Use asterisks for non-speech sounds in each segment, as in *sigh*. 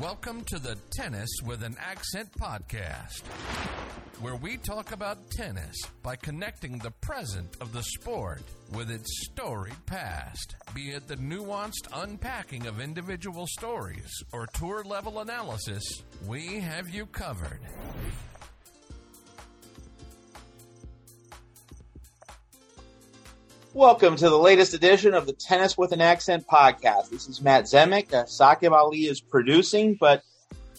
Welcome to the Tennis with an Accent podcast, where we talk about tennis by connecting the present of the sport with its storied past, be it the nuanced unpacking of individual stories or tour level analysis, we have you covered. Welcome to the latest edition of the Tennis with an Accent podcast. This is Matt Zemek. Uh, Saqib Ali is producing, but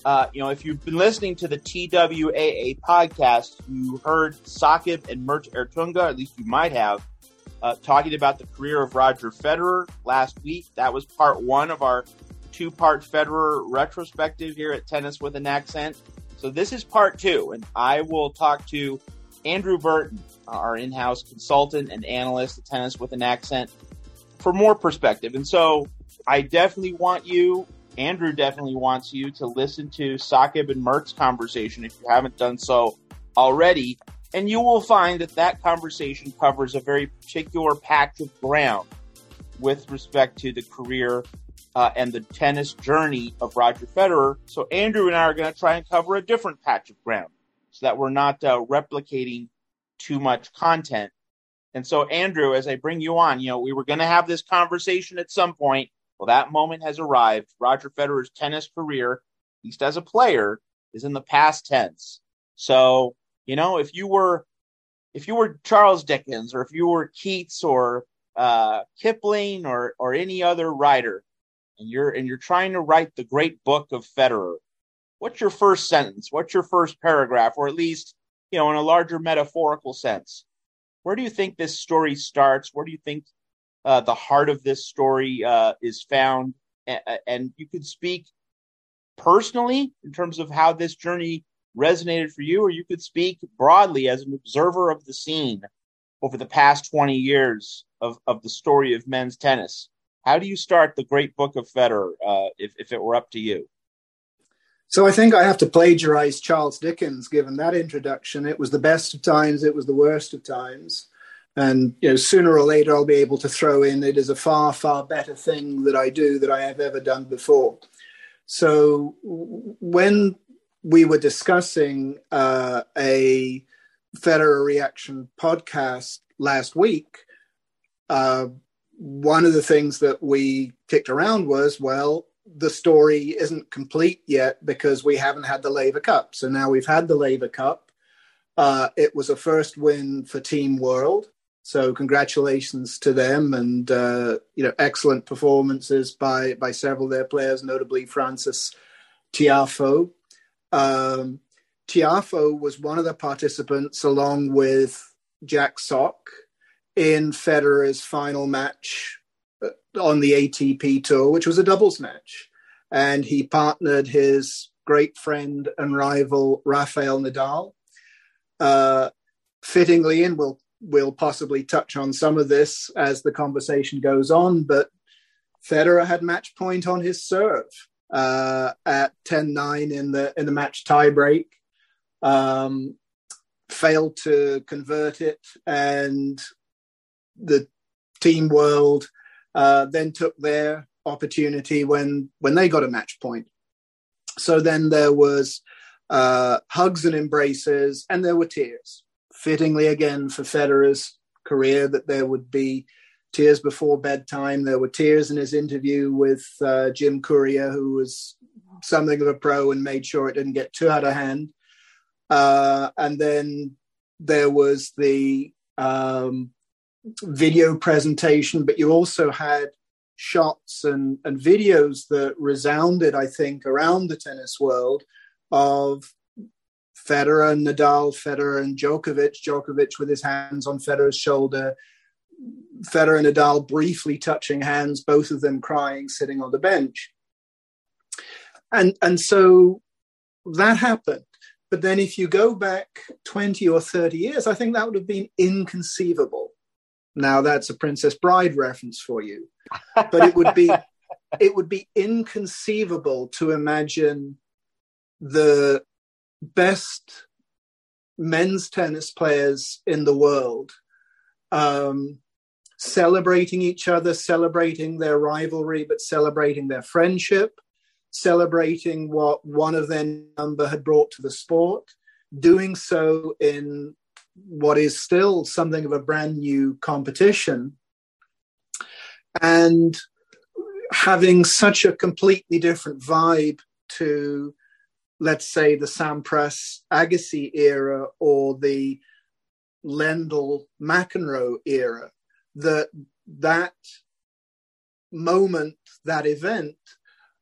uh, you know, if you've been listening to the TWAA podcast, you heard Saqib and Mert Ertunga, at least you might have, uh, talking about the career of Roger Federer last week. That was part one of our two-part Federer retrospective here at Tennis with an Accent. So this is part two, and I will talk to Andrew Burton, our in-house consultant and analyst at Tennis with an Accent, for more perspective. And so I definitely want you, Andrew definitely wants you to listen to Saqib and Mert's conversation if you haven't done so already. And you will find that that conversation covers a very particular patch of ground with respect to the career uh, and the tennis journey of Roger Federer. So Andrew and I are going to try and cover a different patch of ground so that we're not uh, replicating too much content. And so, Andrew, as I bring you on, you know, we were going to have this conversation at some point. Well, that moment has arrived. Roger Federer's tennis career, at least as a player, is in the past tense. So, you know, if you were, if you were Charles Dickens, or if you were Keats, or uh, Kipling, or or any other writer, and you're and you're trying to write the great book of Federer, what's your first sentence? What's your first paragraph, or at least you know, in a larger metaphorical sense. Where do you think this story starts? Where do you think uh, the heart of this story uh, is found? and you could speak personally in terms of how this journey resonated for you, or you could speak broadly as an observer of the scene over the past 20 years of, of the story of men's tennis. How do you start the great book of Federer uh, if, if it were up to you? So I think I have to plagiarize Charles Dickens, given that introduction. It was the best of times, it was the worst of times. And you know, sooner or later, I'll be able to throw in it is a far, far better thing that I do that I have ever done before. So when we were discussing uh, a Federer Reaction podcast last week, uh, one of the things that we kicked around was, well, the story isn't complete yet because we haven't had the Laver Cup. So now we've had the Laver Cup. Uh, it was a first win for Team World. So congratulations to them, and uh, you know excellent performances by by several of their players, notably Francis Tiafoe. Um, Tiafoe was one of the participants, along with Jack Sock, in Federer's final match on the ATP tour, which was a doubles match. And he partnered his great friend and rival Rafael Nadal. Uh, fittingly, and we'll we'll possibly touch on some of this as the conversation goes on, but Federer had match point on his serve uh, at 10-9 in the in the match tiebreak. Um, failed to convert it, and the team world uh, then took their opportunity when when they got a match point. So then there was uh, hugs and embraces, and there were tears. Fittingly, again for Federer's career, that there would be tears before bedtime. There were tears in his interview with uh, Jim Courier, who was something of a pro and made sure it didn't get too out of hand. Uh, and then there was the um, video presentation, but you also had shots and, and videos that resounded, I think, around the tennis world of Federer and Nadal, Federer and Djokovic, Djokovic with his hands on Federer's shoulder, Federer and Nadal briefly touching hands, both of them crying, sitting on the bench. And, and so that happened. But then if you go back 20 or 30 years, I think that would have been inconceivable now that's a Princess Bride reference for you. But it would be *laughs* it would be inconceivable to imagine the best men's tennis players in the world um, celebrating each other, celebrating their rivalry, but celebrating their friendship, celebrating what one of their number had brought to the sport, doing so in what is still something of a brand new competition, and having such a completely different vibe to, let's say, the Sampras Agassi era or the Lendl McEnroe era, that that moment, that event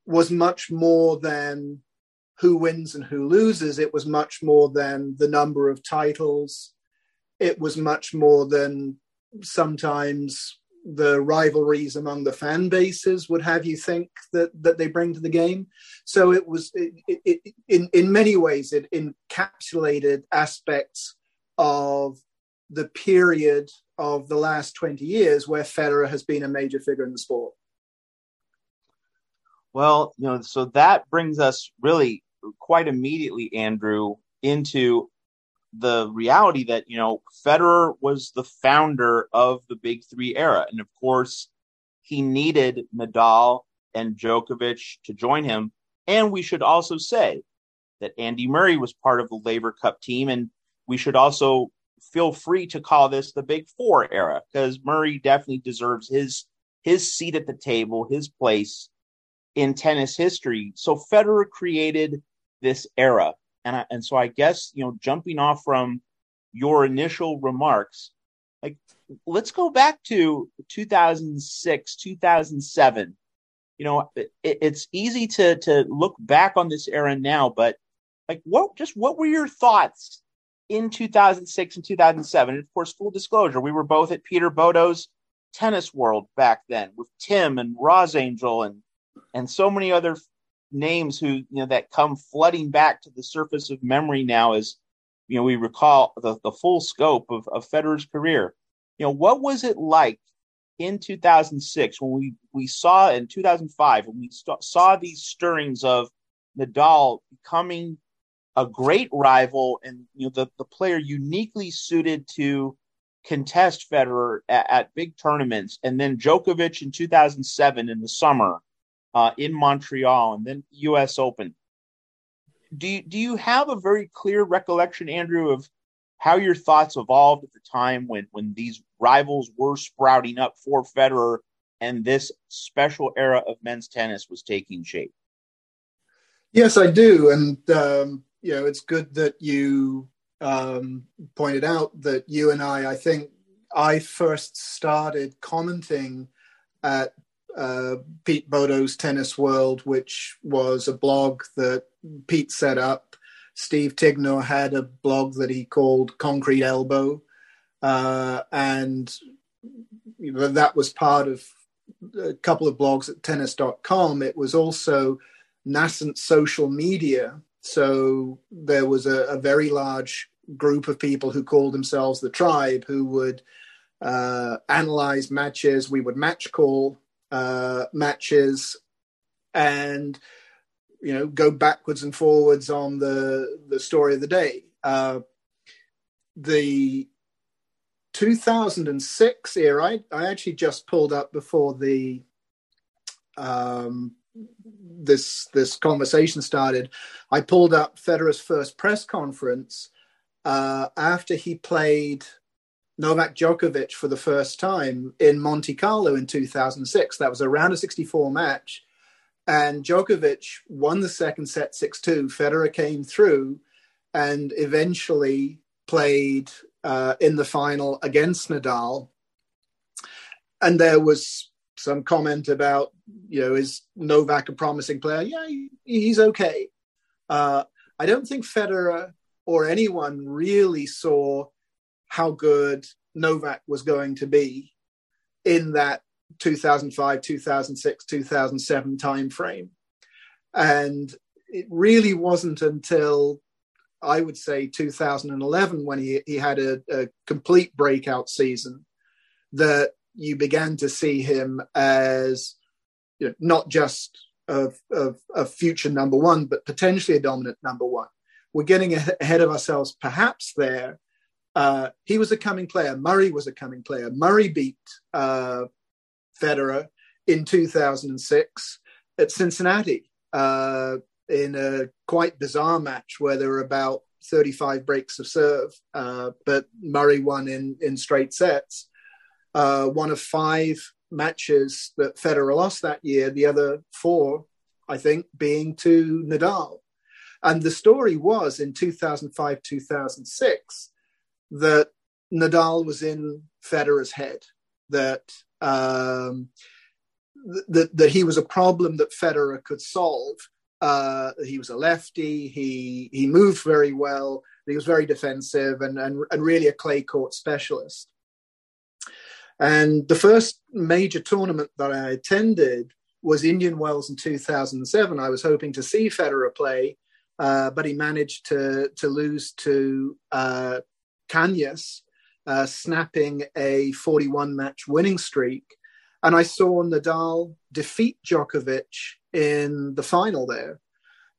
was much more than who wins and who loses. It was much more than the number of titles. It was much more than sometimes the rivalries among the fan bases would have you think that that they bring to the game. So it was it, it, it, in in many ways it encapsulated aspects of the period of the last 20 years where Federer has been a major figure in the sport. Well, you know, so that brings us really quite immediately, Andrew, into the reality that, you know, Federer was the founder of the Big Three era. And of course, he needed Nadal and Djokovic to join him. And we should also say that Andy Murray was part of the Laver Cup team. And we should also feel free to call this the Big Four era because Murray definitely deserves his his seat at the table, his place in tennis history. So Federer created this era, and I, and so I guess you know, jumping off from your initial remarks, like let's go back to 2006, 2007. You know, it, it's easy to to look back on this era now, but like what just what were your thoughts in 2006 and 2007? And of course, full disclosure, we were both at Peter Bodo's Tennis World back then with Tim and Roz Angel and and so many other names who you know that come flooding back to the surface of memory now as you know we recall the, the full scope of, of Federer's career. You know, what was it like in 2006 when we we saw in 2005 when we st- saw these stirrings of Nadal becoming a great rival and you know the, the player uniquely suited to contest Federer at, at big tournaments and then Djokovic in 2007 in the summer uh, in Montreal and then U.S. Open. Do you, do you have a very clear recollection, Andrew, of how your thoughts evolved at the time when when these rivals were sprouting up for Federer and this special era of men's tennis was taking shape? Yes, I do, and um, you know it's good that you um, pointed out that you and I. I think I first started commenting at uh, Pete Bodo's Tennis World, which was a blog that Pete set up. Steve Tignor had a blog that he called Concrete Elbow, uh, and that was part of a couple of blogs at tennis.com. It was also nascent social media. So there was a, a very large group of people who called themselves the tribe who would uh, analyze matches. We would match call uh, matches and you know go backwards and forwards on the the story of the day. Uh, the 2006 era, I, I, actually just pulled up before the um, this this conversation started. I pulled up Federer's first press conference uh, after he played Novak Djokovic for the first time in Monte Carlo in 2006. That was a round of 64 match. And Djokovic won the second set 6 2. Federer came through and eventually played uh, in the final against Nadal. And there was some comment about, you know, is Novak a promising player? Yeah, he's okay. Uh, I don't think Federer or anyone really saw how good Novak was going to be in that 2005, 2006, 2007 timeframe. And it really wasn't until I would say 2011 when he, he had a, a complete breakout season that you began to see him as you know, not just a, future number one, but potentially a dominant number one. We're getting ahead of ourselves perhaps there uh, he was a coming player. Murray was a coming player. Murray beat uh, Federer in 2006 at Cincinnati. uh, in a quite bizarre match where there were about 35 breaks of serve, uh, but Murray won in, in straight sets. Uh, one of five matches that Federer lost that year, the other four, I think, being to Nadal. And the story was in 2005, 2006, that Nadal was in Federer's head, that, um, that, that he was a problem that Federer could solve uh, he was a lefty. He he moved very well. He was very defensive and, and and really a clay court specialist. And the first major tournament that I attended was Indian Wells in 2007. I was hoping to see Federer play, uh, but he managed to to lose to uh, Cañas, uh, snapping a 41 match winning streak. And I saw Nadal defeat Djokovic in the final there.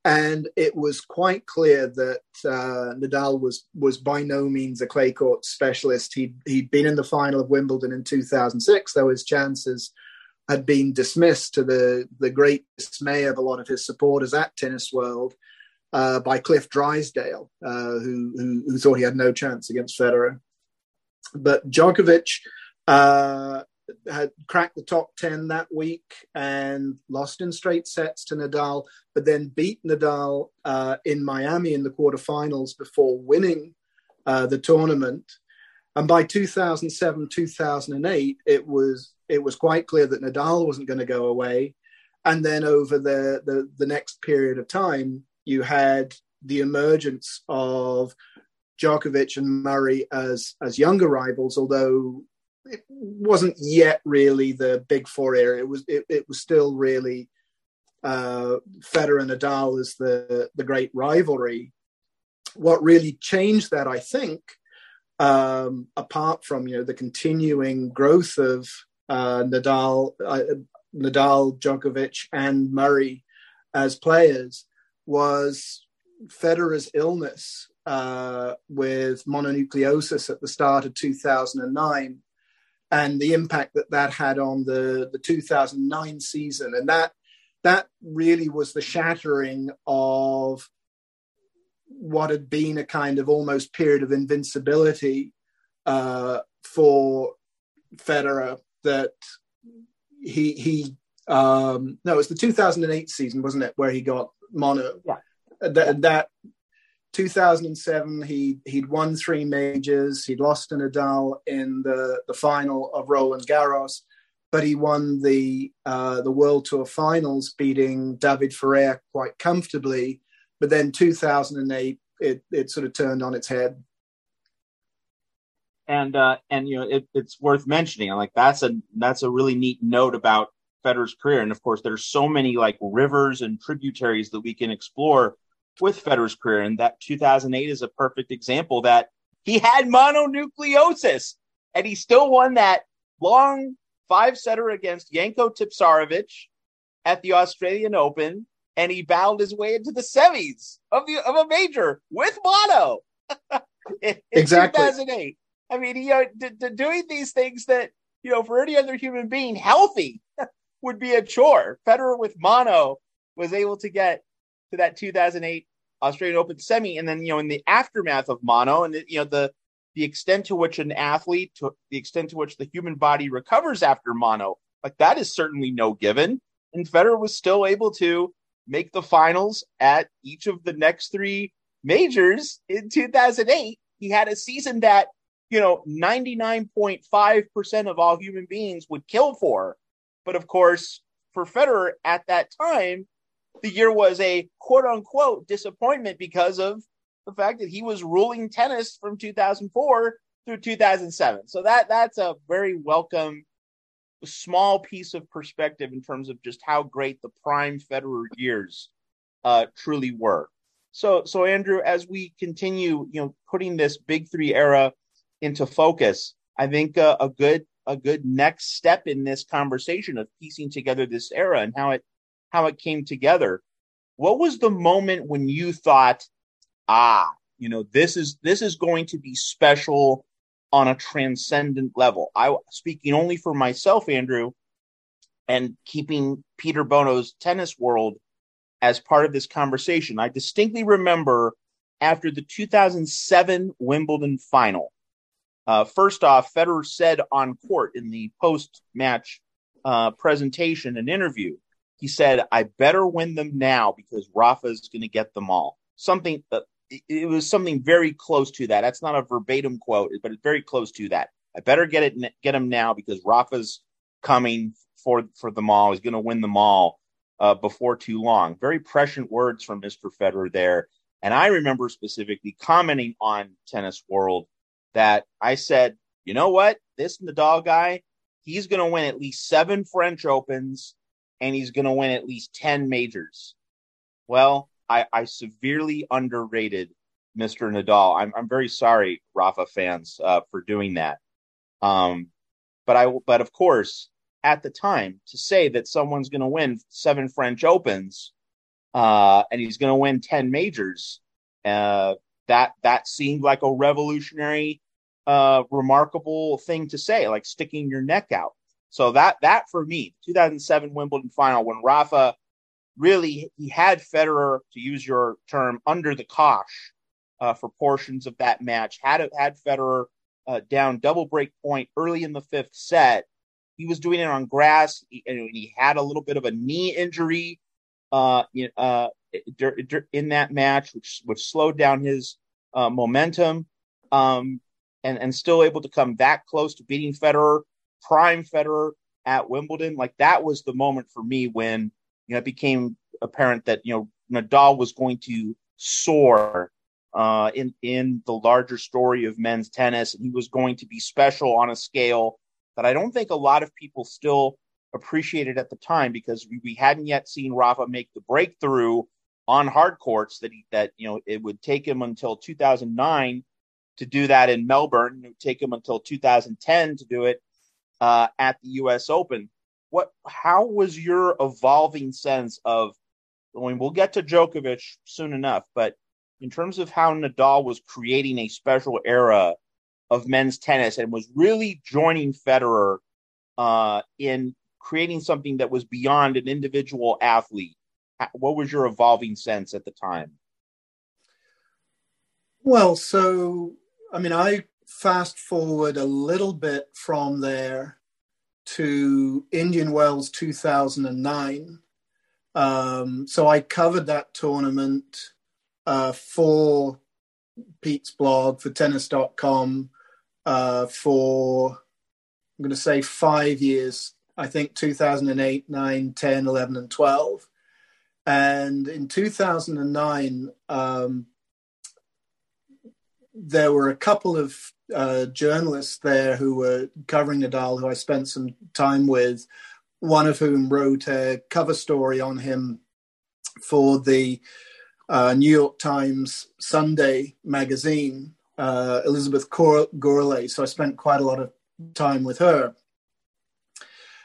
And it was quite clear that uh, Nadal was was by no means a clay court specialist. He'd, he'd been in the final of Wimbledon in 2006, though his chances had been dismissed to the, the great dismay of a lot of his supporters at Tennis World uh, by Cliff Drysdale, uh, who, who, who, thought he had no chance against Federer. But Djokovic uh, had cracked the top 10 that week and lost in straight sets to Nadal, but then beat Nadal uh, in Miami in the quarterfinals before winning uh, the tournament. And by 2007, 2008, it was it was quite clear that Nadal wasn't going to go away. And then over the, the, the next period of time, you had the emergence of Djokovic and Murray as as younger rivals, although it wasn't yet really the big four era. It was it, it was still really uh, Federer and Nadal as the the great rivalry. What really changed that, I think, um, apart from you know the continuing growth of uh, Nadal, uh, Nadal, Djokovic, and Murray as players, was Federer's illness uh, with mononucleosis at the start of 2009 and the impact that that had on the, the 2009 season. And that, that really was the shattering of what had been a kind of almost period of invincibility uh, for Federer that he he um no it was the 2008 season wasn't it where he got mono yeah. that, that 2007, he he'd won three majors. He'd lost to Nadal in the, the final of Roland Garros, but he won the uh, the World Tour Finals, beating David Ferrer quite comfortably. But then 2008, it it sort of turned on its head. And uh, and you know it, it's worth mentioning. Like that's a that's a really neat note about Federer's career. And of course, there's so many like rivers and tributaries that we can explore with Federer's career. And that 2008 is a perfect example that he had mononucleosis and he still won that long five setter against Janko Tipsarevic at the Australian Open. And he battled his way into the semis of the of a major with mono *laughs* in, exactly. 2008. I mean, he know, d- d- doing these things that you know for any other human being healthy would be a chore. Federer with mono was able to get to that 2008 Australian Open semi, and then you know in the aftermath of mono, and you know the the extent to which an athlete, to the extent to which the human body recovers after mono, like that is certainly no given. And Federer was still able to make the finals at each of the next three majors in 2008. He had a season that you know 99.5% of all human beings would kill for. But of course, for Federer at that time, the year was a quote unquote disappointment because of the fact that he was ruling tennis from 2004 through 2007. So that that's a very welcome small piece of perspective in terms of just how great the prime Federer years uh, truly were. So so Andrew, as we continue, you know, putting this big three era into focus, I think uh, a good a good next step in this conversation of piecing together this era and how it how it came together. What was the moment when you thought, ah, you know, this is this is going to be special on a transcendent level? I speaking only for myself, Andrew, and keeping Peter Bodo's tennis world as part of this conversation. I distinctly remember after the 2007 Wimbledon final. Uh, first off, Federer said on court in the post match uh, presentation and interview, he said, I better win them now because Rafa's going to get them all. Something, uh, it was something very close to that. That's not a verbatim quote, but it's very close to that. I better get it, get him now because Rafa's coming for for them all. He's going to win them all uh, before too long. Very prescient words from Mr. Federer there. And I remember specifically commenting on Tennis World that I said, you know what, this Nadal guy, he's going to win at least seven French Opens and he's going to win at least ten majors. Well, I, I severely underrated Mr. Nadal. I'm, I'm very sorry, Rafa fans, uh, for doing that. Um, but I, but of course, at the time, to say that someone's going to win seven French Opens, uh, and he's going to win ten majors, uh, that that seemed like a revolutionary, uh, remarkable thing to say, like sticking your neck out. So that that for me, 2007 Wimbledon final, when Rafa really he had Federer, to use your term, under the cosh uh, for portions of that match. Had had Federer uh, down double break point early in the fifth set. He was doing it on grass, and he had a little bit of a knee injury uh, in, uh, that match, which which slowed down his uh, momentum, um, and and still able to come that close to beating Federer, prime Federer at Wimbledon. Like that was the moment for me when you know, it became apparent that you know Nadal was going to soar uh, in in the larger story of men's tennis, and he was going to be special on a scale that I don't think a lot of people still appreciated at the time because we, we hadn't yet seen Rafa make the breakthrough on hard courts that he that you know it would take him until 2009 to do that in Melbourne. It would take him until 2010 to do it uh, at the U.S. Open what how was your evolving sense of I mean we'll get to Djokovic soon enough, but in terms of how Nadal was creating a special era of men's tennis and was really joining Federer uh, in creating something that was beyond an individual athlete. What was your evolving sense at the time? Well, so I mean, I fast forward a little bit from there to Indian Wells 2009. Um, so I covered that tournament uh, for Pete's blog, for tennis.com, uh, for, I'm going to say five years, I think 2008, 9, 10, 11, and 12. And in 2009, um, there were a couple of uh, journalists there who were covering Nadal, who I spent some time with, one of whom wrote a cover story on him for the uh, New York Times Sunday magazine, uh, Elizabeth Gourlay. So I spent quite a lot of time with her.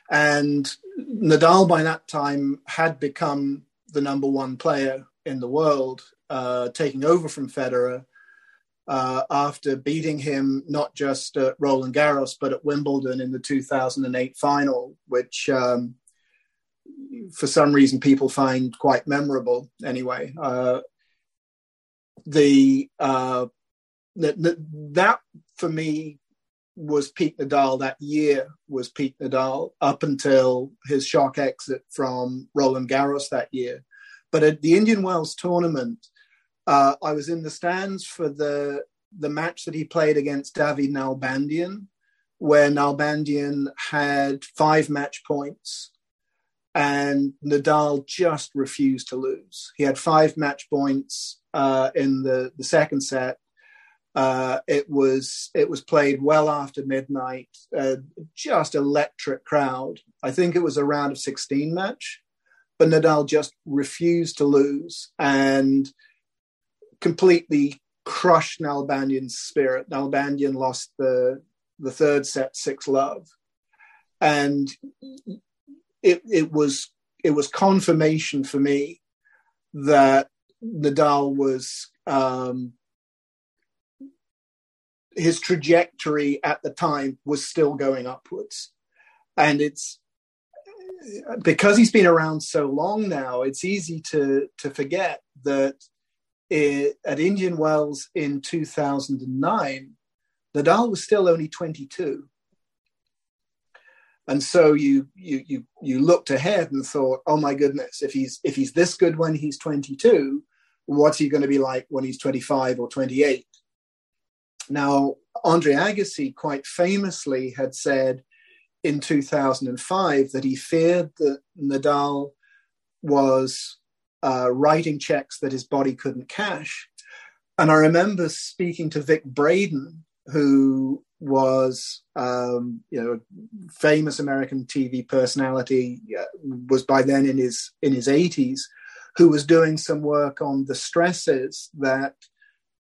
And Nadal by that time had become the number one player in the world, uh, taking over from Federer uh, after beating him not just at Roland Garros but at Wimbledon in the 2008 final, which um, for some reason people find quite memorable. Anyway, uh, the, uh, the, the, that for me was Pete Nadal. That year was Pete Nadal up until his shock exit from Roland Garros that year. But at the Indian Wells tournament, uh, I was in the stands for the the match that he played against David Nalbandian, where Nalbandian had five match points and Nadal just refused to lose. He had five match points uh, in the, the second set. Uh, it was it was played well after midnight. Uh, just electric crowd. I think it was a round of sixteen match, but Nadal just refused to lose and completely crushed Nalbandian's spirit. Nalbandian lost the the third set six love, and it it was it was confirmation for me that Nadal was um, his trajectory at the time was still going upwards, and it's because he's been around so long now, it's easy to to forget that at Indian Wells in 2009, Nadal was still only 22. And so you you you you looked ahead and thought, oh my goodness, if he's if he's this good when he's 22, what's he going to be like when he's 25 or 28? Now, Andre Agassi quite famously had said in 2005 that he feared that Nadal was uh, writing checks that his body couldn't cash. And I remember speaking to Vic Braden, who was, um, you know, a famous American TV personality, uh, was by then in his in his 80s, who was doing some work on the stresses that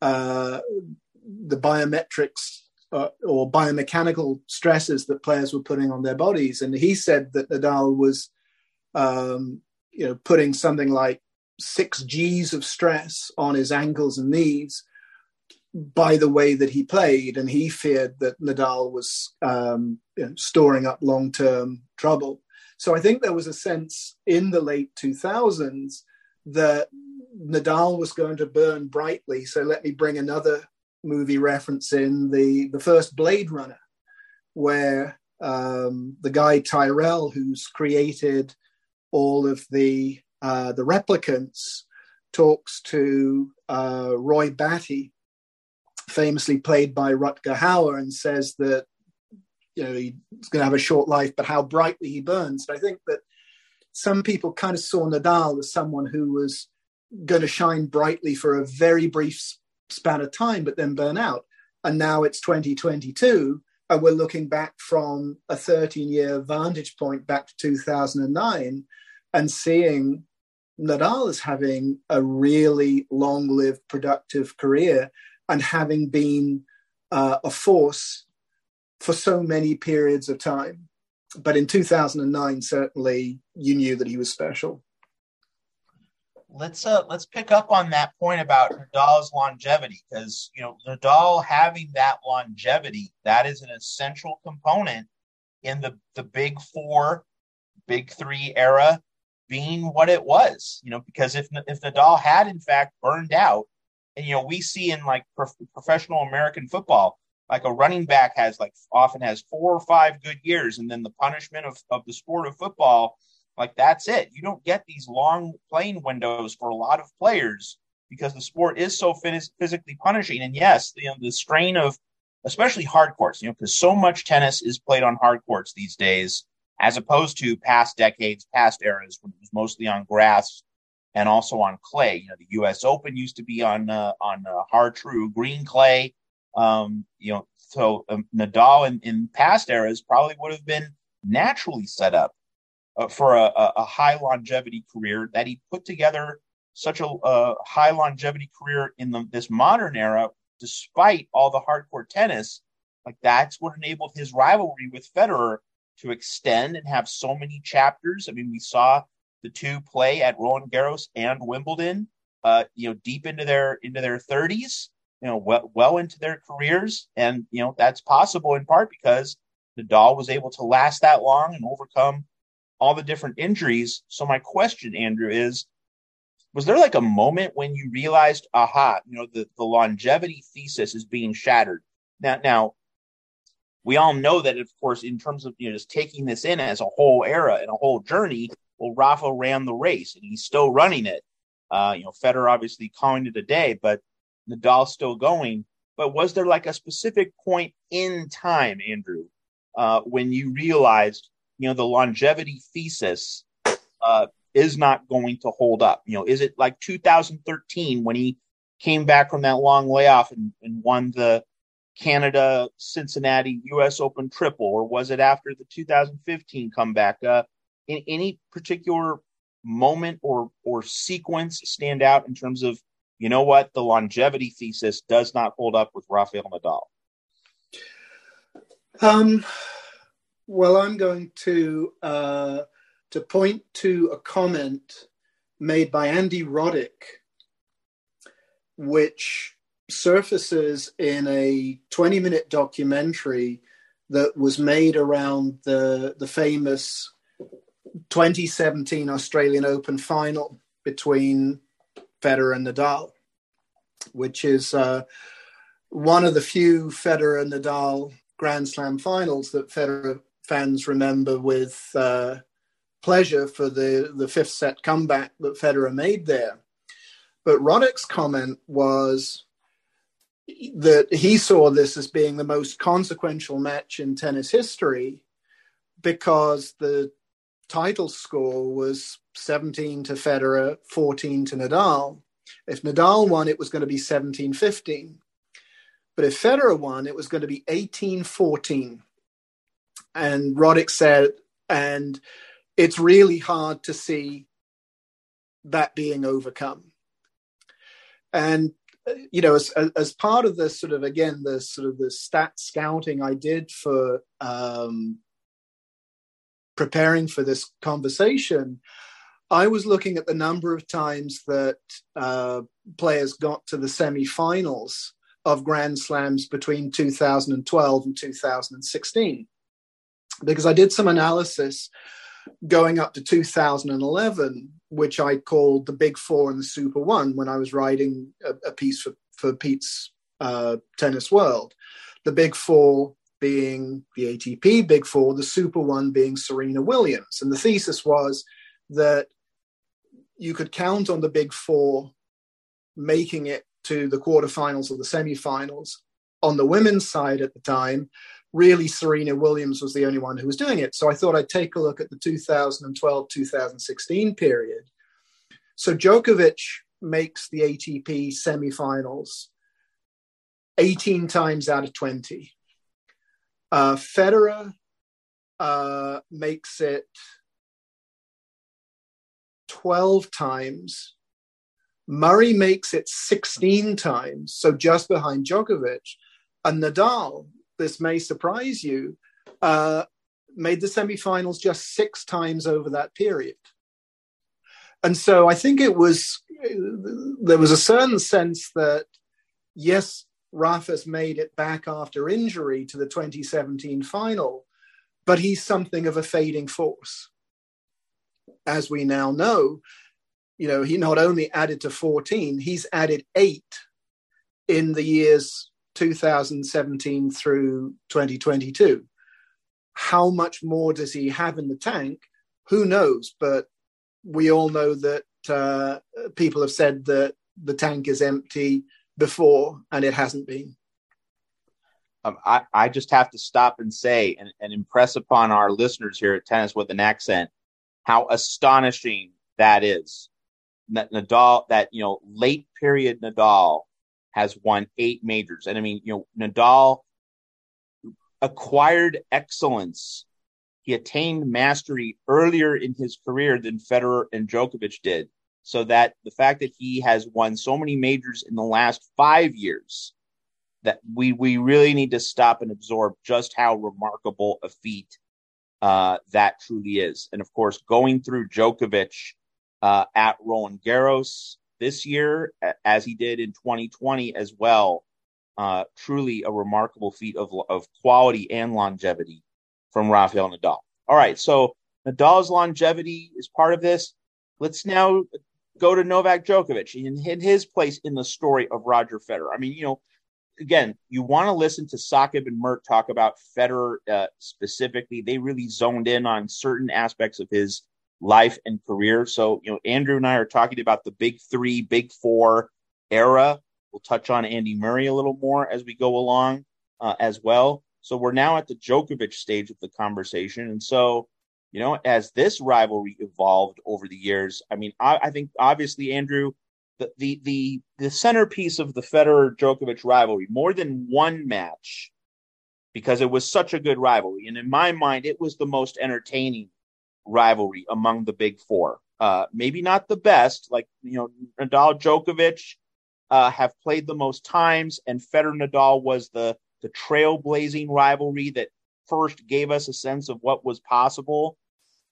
uh, the biometrics uh, or biomechanical stresses that players were putting on their bodies. And he said that Nadal was, um, you know, putting something like six G's of stress on his ankles and knees by the way that he played, and he feared that Nadal was um, you know, storing up long term trouble. So I think there was a sense in the late 2000s that Nadal was going to burn brightly. So let me bring another movie reference in the the first Blade Runner, where um, the guy Tyrell, who's created all of the uh, the replicants, talks to uh, Roy Batty, famously played by Rutger Hauer, and says that you know he's going to have a short life, but how brightly he burns. But I think that some people kind of saw Nadal as someone who was going to shine brightly for a very brief span of time, but then burn out. And now it's 2022, and we're looking back from a 13 year vantage point back to 2009 and seeing Nadal is having a really long lived, productive career and having been uh, a force for so many periods of time. But in 2009, certainly you knew that he was special. Let's uh, let's pick up on that point about Nadal's longevity because you know Nadal having that longevity that is an essential component in the the Big Four, Big Three era being what it was. You know because if if Nadal had in fact burned out, and you know we see in like prof- professional American football, like a running back has like often has four or five good years, and then the punishment of of the sport of football, like that's it. You don't get these long playing windows for a lot of players because the sport is so phys- physically punishing. And yes, the, you know, the strain of especially hard courts, you know, because so much tennis is played on hard courts these days, as opposed to past decades, past eras when it was mostly on grass and also on clay. You know, the U.S. Open used to be on uh, on uh, Har-Tru green clay. Um, you know, so um, Nadal in, in past eras probably would have been naturally set up uh, for a, a, high longevity career. That he put together such a, a high longevity career in the, this modern era, despite all the hardcore tennis. Like that's what enabled his rivalry with Federer to extend and have so many chapters. I mean, we saw the two play at Roland Garros and Wimbledon, uh, you know, deep into their into their 30s, you know, well, well into their careers, and you know that's possible in part because Nadal was able to last that long and overcome all the different injuries. So my question, Andrew, is was there like a moment when you realized, aha, you know, the, the longevity thesis is being shattered? Now, now we all know that, of course, in terms of you know just taking this in as a whole era and a whole journey, well, Rafa ran the race and he's still running it. Uh, you know, Federer obviously calling it a day, but Nadal's still going. But was there like a specific point in time, Andrew, uh, when you realized, you know, the longevity thesis uh, is not going to hold up? You know, is it like 2013 when he came back from that long layoff and, and won the Canada Cincinnati U.S. Open triple, or was it after the 2015 comeback? Uh, in any particular moment or or sequence stand out in terms of you know what the longevity thesis does not hold up with Rafael Nadal? Um, well, I'm going to uh, to point to a comment made by Andy Roddick, which surfaces in a 20 minute documentary that was made around the the famous 2017 Australian Open final between Federer and Nadal, which is uh, one of the few Federer and Nadal Grand Slam finals that Federer fans remember with uh, pleasure for the, the fifth set comeback that Federer made there. But Roddick's comment was that he saw this as being the most consequential match in tennis history because the title score was 17 to Federer, 14 to Nadal. If Nadal won, it was going to be 17 15. But if Federer won, it was going to be 18 14. And Roddick said, and it's really hard to see that being overcome. And you know, as, as part of this sort of again the sort of the stat scouting I did for um, preparing for this conversation, I was looking at the number of times that uh, players got to the semi-finals of Grand Slams between 2012 and 2016, because I did some analysis going up to 2011, which I called the Big Four and the Super One when I was writing a, a piece for, for Pete's uh, Tennis World. The Big Four being the ATP Big Four, the Super One being Serena Williams. And the thesis was that you could count on the Big Four making it to the quarterfinals or the semifinals. On the women's side at the time, really Serena Williams was the only one who was doing it. So I thought I'd take a look at the 2012 2016 period. So Djokovic makes the ATP semifinals 18 times out of 20. Uh, Federer uh, makes it 12 times. Murray makes it 16 times, so just behind Djokovic. And Nadal this may surprise you, uh, made the semifinals just six times over that period. And so I think it was, there was a certain sense that, yes, Rafa's made it back after injury to the 2017 final, but he's something of a fading force. As we now know, you know, he not only added to 14, he's added eight in the years 2017 through 2022. How much more does he have in the tank? Who knows? But we all know that uh, people have said that the tank is empty before, and it hasn't been. Um, I, I just have to stop and say and, and impress upon our listeners here at Tennis with an Accent how astonishing that is. That Nadal, that you know, late period Nadal has won eight majors. And I mean, you know, Nadal acquired excellence. He attained mastery earlier in his career than Federer and Djokovic did. So that the fact that he has won so many majors in the last five years, that we we really need to stop and absorb just how remarkable a feat uh, that truly is. And of course, going through Djokovic uh, at Roland Garros, this year, as he did in 2020 as well. Uh, truly a remarkable feat of, of quality and longevity from Rafael Nadal. All right, so Nadal's longevity is part of this. Let's now go to Novak Djokovic and his place in the story of Roger Federer. I mean, you know, again, you want to listen to Saqib and Mert talk about Federer uh, specifically. They really zoned in on certain aspects of his life and career. So, you know, Andrew and I are talking about the big three, big four era. We'll touch on Andy Murray a little more as we go along uh, as well. So we're now at the Djokovic stage of the conversation. And so, you know, as this rivalry evolved over the years, I mean, I, I think obviously, Andrew, the, the the the centerpiece of the Federer Djokovic rivalry, more than one match, because it was such a good rivalry. And in my mind, it was the most entertaining rivalry among the big four. Uh, maybe not the best, like you know, Nadal, Djokovic uh, have played the most times, and Federer Nadal was the the trailblazing rivalry that first gave us a sense of what was possible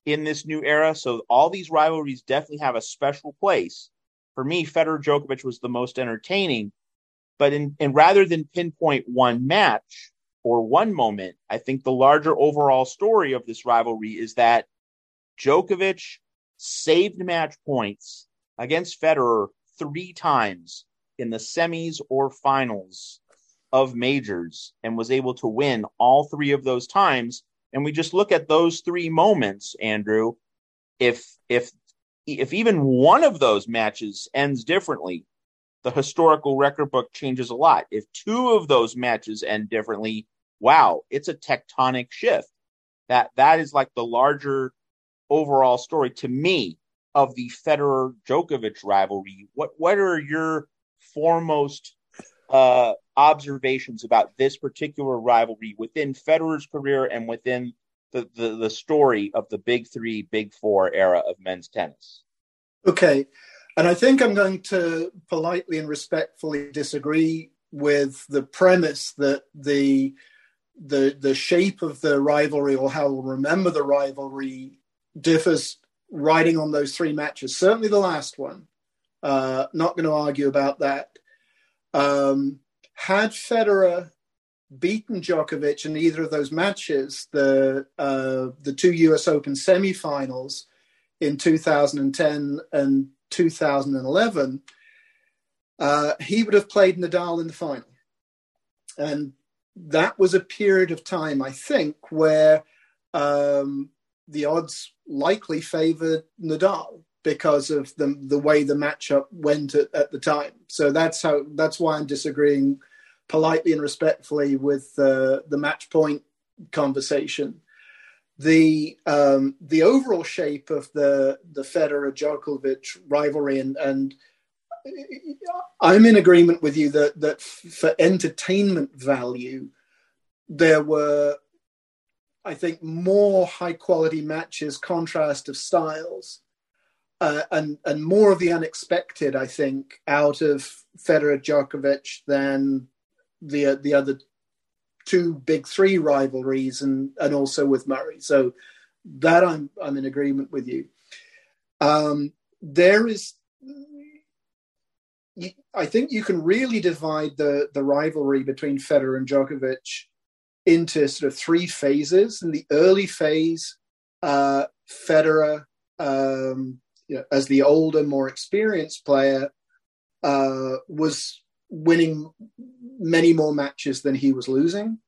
in this new era. So all these rivalries definitely have a special place. For me, Federer Djokovic was the most entertaining, but in and rather than pinpoint one match or one moment, I think the larger overall story of this rivalry is that Djokovic saved match points against Federer three times in the semis or finals of majors and was able to win all three of those times. And we just look at those three moments, Andrew. If if if even one of those matches ends differently, the historical record book changes a lot. If two of those matches end differently, wow, it's a tectonic shift. That that is like the larger overall story to me of the Federer Djokovic rivalry. What what are your foremost uh, observations about this particular rivalry within Federer's career and within the, the, the story of the big three, big four era of men's tennis? Okay. And I think I'm going to politely and respectfully disagree with the premise that the the the shape of the rivalry or how we'll remember the rivalry differs riding on those three matches. Certainly the last one. Uh, not going to argue about that. Um, had Federer beaten Djokovic in either of those matches, the uh, the two U.S. Open semifinals in 2010 and 2011, uh, he would have played Nadal in the final, and that was a period of time, I think, where um, the odds likely favored Nadal because of the the way the matchup went at, at, the time. So that's how that's why I'm disagreeing politely and respectfully with uh, the match point conversation. The um, the overall shape of the the Federer Djokovic rivalry and and I'm in agreement with you that that for entertainment value there were I think more high quality matches contrast of styles uh, and and more of the unexpected, I think, out of Federer Djokovic than the uh, the other two big three rivalries, and and also with Murray. So that I'm I'm in agreement with you. Um, there is, I think you can really divide the the rivalry between Federer and Djokovic into sort of three phases. In the early phase, uh, Federer um, you know, as the older, more experienced player, uh, was winning many more matches than he was losing.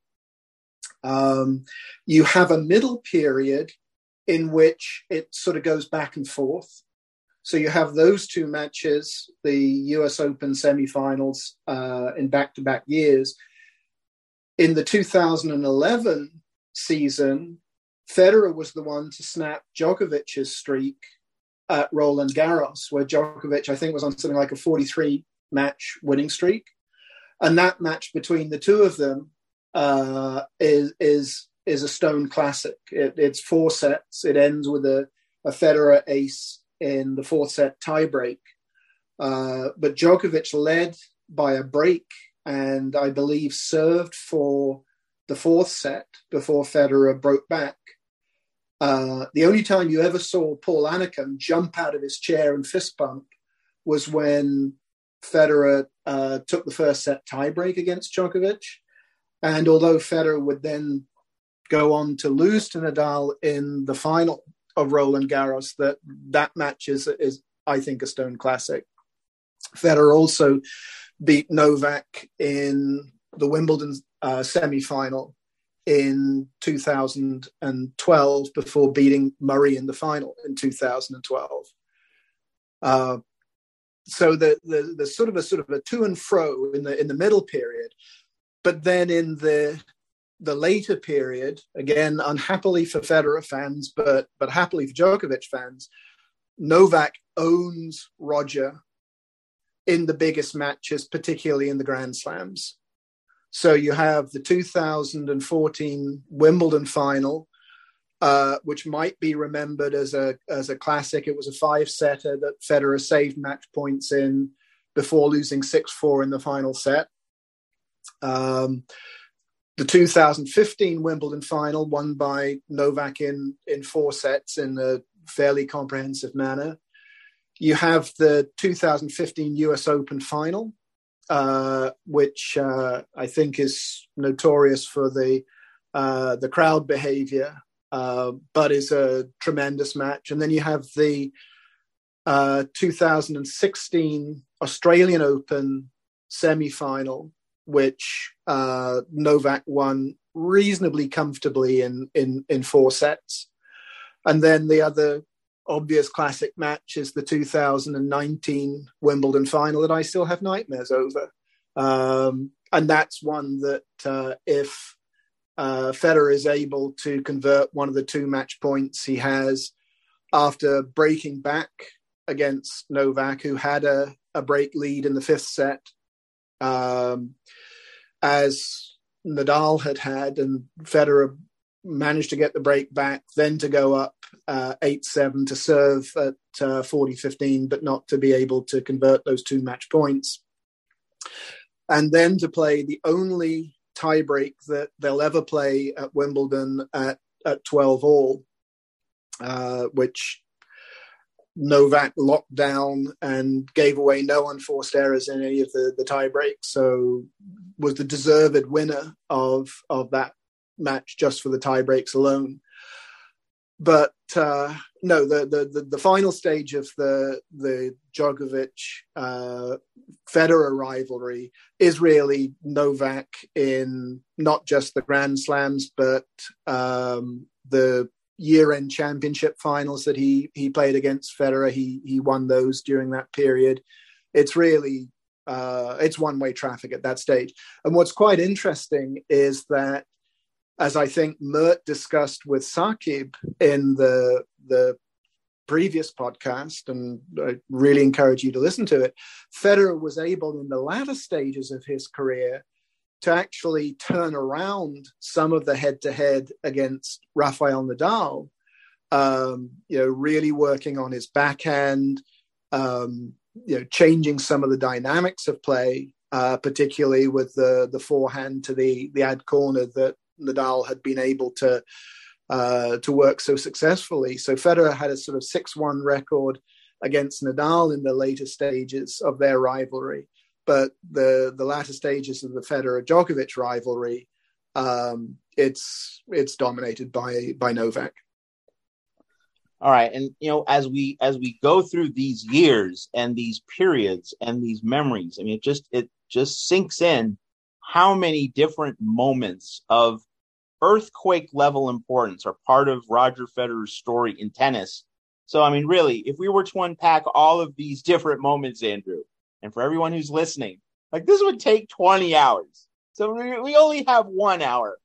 Um, you have a middle period in which it sort of goes back and forth. So you have those two matches, the US Open semifinals uh, in back to back years. In the 2011 season, Federer was the one to snap Djokovic's streak at Roland Garros, where Djokovic, I think, was on something like a 43 match winning streak. And that match between the two of them uh, is, is, is a stone classic. It, it's four sets. It ends with a, a Federer ace in the fourth set tiebreak. Uh, but Djokovic led by a break and I believe served for the fourth set before Federer broke back. Uh, the only time you ever saw Paul Annacone jump out of his chair and fist bump was when Federer uh, took the first set tiebreak against Djokovic. And although Federer would then go on to lose to Nadal in the final of Roland Garros, that that match is, is I think, a stone classic. Federer also beat Novak in the Wimbledon uh, semi-final in 2012 before beating Murray in the final in 2012. Uh, so the, the the sort of a sort of a to and fro in the in the middle period, but then in the the later period, again unhappily for Federer fans, but but happily for Djokovic fans, Novak owns Roger in the biggest matches, particularly in the Grand Slams. So you have the 2014 Wimbledon final, uh, which might be remembered as a as a classic. It was a five setter that Federer saved match points in before losing six four in the final set. Um, the 2015 Wimbledon final, won by Novak in in four sets in a fairly comprehensive manner. You have the 2015 US Open final, uh, which uh, I think is notorious for the uh, the crowd behavior. uh, but is a tremendous match. And then you have the uh, 2016 Australian Open semi final, which uh, Novak won reasonably comfortably in, in, in four sets. And then the other obvious classic match is the 2019 Wimbledon final that I still have nightmares over. Um, and that's one that uh, if uh, Federer is able to convert one of the two match points he has after breaking back against Novak, who had a, a break lead in the fifth set, um, as Nadal had had, and Federer managed to get the break back, then to go up uh, 8 7 to serve at uh, 40 15, but not to be able to convert those two match points. And then to play the only tiebreak that they'll ever play at Wimbledon at, at 12 all, uh, which Novak locked down and gave away no unforced errors in any of the, the tie breaks. So was the deserved winner of of that match just for the tie breaks alone. But uh, no, the, the, the the final stage of the the Djokovic uh, Federer rivalry is really Novak in not just the Grand Slams, but um, the year-end championship finals that he he played against Federer. He he won those during that period. It's really uh, it's one-way traffic at that stage. And what's quite interesting is that, as I think Matt discussed with Saqib in the the previous podcast, and I really encourage you to listen to it. Federer was able in the latter stages of his career to actually turn around some of the head to head against Rafael Nadal, um, you know, really working on his backhand, um, you know, changing some of the dynamics of play, uh, particularly with the the forehand to the the ad corner that Nadal had been able to uh, to work so successfully. So Federer had a sort of six one record against Nadal in the later stages of their rivalry but the the latter stages of the Federer Djokovic rivalry, um, it's it's dominated by by Novak. All right, and you know, as we as we go through these years and these periods and these memories, I mean, it just it just sinks in how many different moments of earthquake level importance are part of Roger Federer's story in tennis. So, I mean, really, if we were to unpack all of these different moments, Andrew, and for everyone who's listening, like this would take 20 hours. So we only have one hour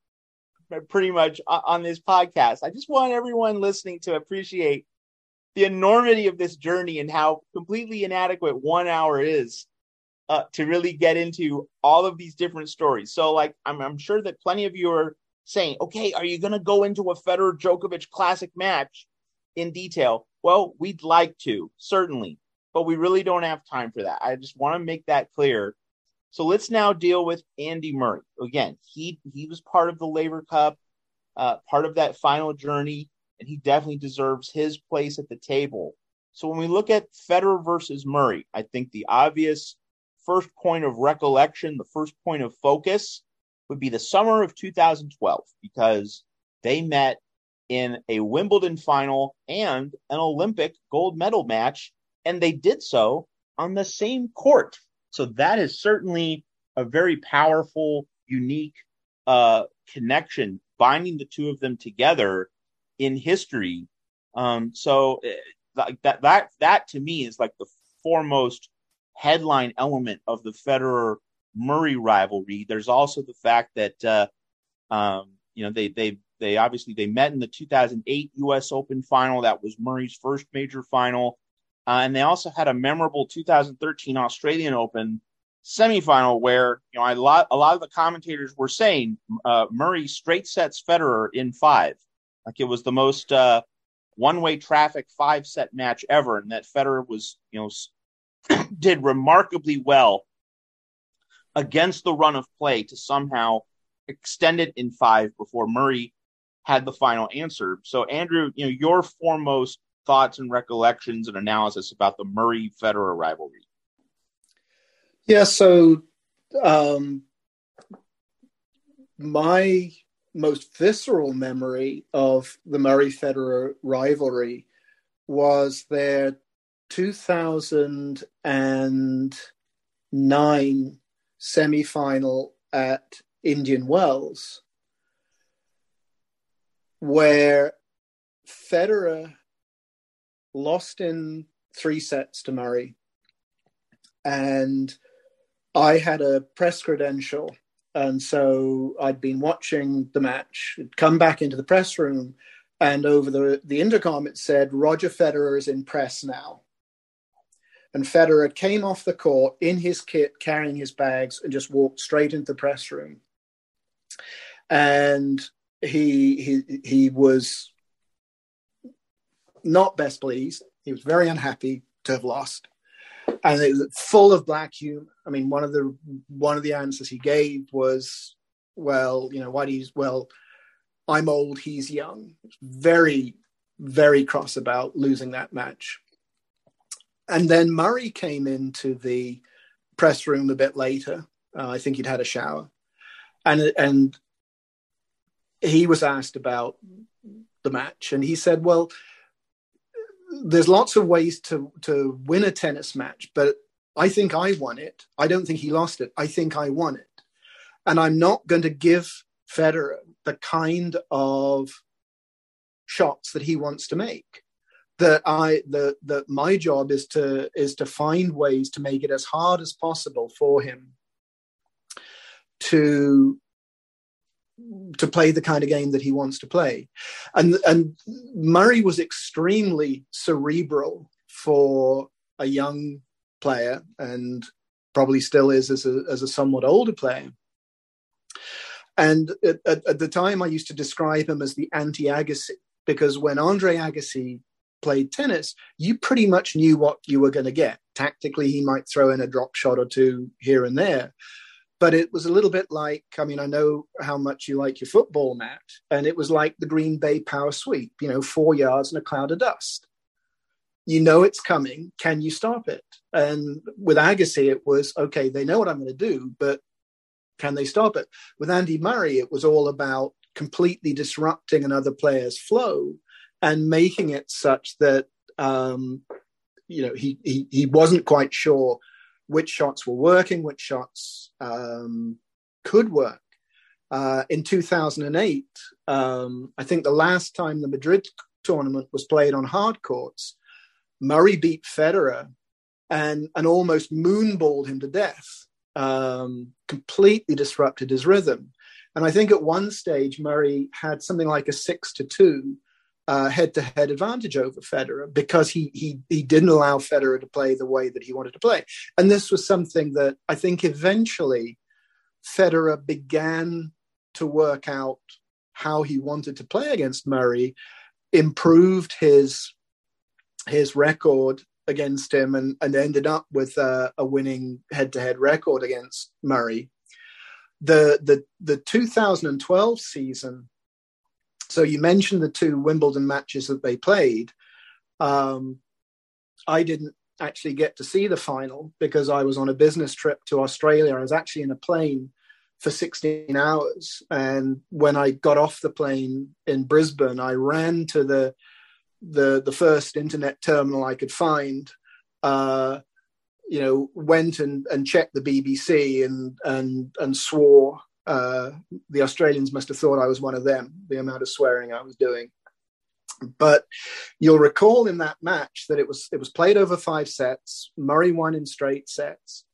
pretty much on this podcast. I just want everyone listening to appreciate the enormity of this journey and how completely inadequate one hour is uh, to really get into all of these different stories. So, like, I'm, I'm sure that plenty of you are saying, okay, are you going to go into a Federer Djokovic classic match in detail? Well, we'd like to, certainly but we really don't have time for that. I just want to make that clear. So let's now deal with Andy Murray. Again, he he was part of the Laver Cup, uh, part of that final journey, and he definitely deserves his place at the table. So when we look at Federer versus Murray, I think the obvious first point of recollection, the first point of focus would be the summer of 2012 because they met in a Wimbledon final and an Olympic gold medal match and they did so on the same court. So that is certainly a very powerful, unique uh, connection binding the two of them together in history. Um, so eh, like that, that, that to me is like the foremost headline element of the Federer Murray rivalry. There's also the fact that, uh, um, you know, they, they, they obviously they met in the 2008 U.S. Open final. That was Murray's first major final. Uh, and they also had a memorable 2013 Australian Open semifinal where you know a lot a lot of the commentators were saying uh, Murray straight sets Federer in five, like it was the most uh, one way traffic five set match ever, and that Federer was you know *coughs* did remarkably well against the run of play to somehow extend it in five before Murray had the final answer. So Andrew, you know your foremost thoughts and recollections and analysis about the Murray Federer rivalry? Yeah, so um, my most visceral memory of the Murray Federer rivalry was their 2009 semi-final at Indian Wells, where Federer lost in three sets to Murray, and I had a press credential, and so I'd been watching the match, come back into the press room, and over the, the intercom it said, Roger Federer is in press now. And Federer came off the court in his kit, carrying his bags, and just walked straight into the press room. And he he he was not best pleased. He was very unhappy to have lost, and it was full of black humor. I mean, one of the one of the answers he gave was, "Well, you know, why do you? Well, I'm old, he's young." Very, very cross about losing that match. And then Murray came into the press room a bit later. Uh, I think he'd had a shower, and and he was asked about the match, and he said, "Well." there's lots of ways to to win a tennis match, but I think I won it. I don't think he lost it. I think I won it. And I'm not going to give Federer the kind of shots that he wants to make. That I that that my job is to is to find ways to make it as hard as possible for him to to play the kind of game that he wants to play. And and Murray was extremely cerebral for a young player and probably still is as a, as a somewhat older player. And at, at, at the time, I used to describe him as the anti Agassi because when Andre Agassi played tennis, you pretty much knew what you were going to get. Tactically, he might throw in a drop shot or two here and there but it was a little bit like i mean i know how much you like your football matt and it was like the green bay power sweep you know four yards and a cloud of dust. You know it's coming. Can you stop it? And with agassi it was okay they know what i'm going to do but can they stop it? With andy murray it was all about completely disrupting another player's flow and making it such that um, you know he, he he wasn't quite sure which shots were working, which shots um, could work. Uh, in 2008, um, I think the last time the Madrid tournament was played on hard courts, Murray beat Federer and, and almost moonballed him to death, um, completely disrupted his rhythm. And I think at one stage, Murray had something like a six to two head to head advantage over Federer because he, he, he didn't allow Federer to play the way that he wanted to play. And this was something that I think eventually Federer began to work out how he wanted to play against Murray, improved his his record against him, and, and ended up with a, a winning head to head record against Murray. The, the the 2012 season so you mentioned the two Wimbledon matches that they played. Um, I didn't actually get to see the final because I was on a business trip to Australia. I was actually in a plane for 16 hours. And when I got off the plane in Brisbane, I ran to the the the first internet terminal I could find. Uh, you know, went and, and checked the BBC and and and swore uh, the Australians must have thought I was one of them, the amount of swearing I was doing. But you'll recall in that match that it was it was played over five sets. Murray won in straight sets,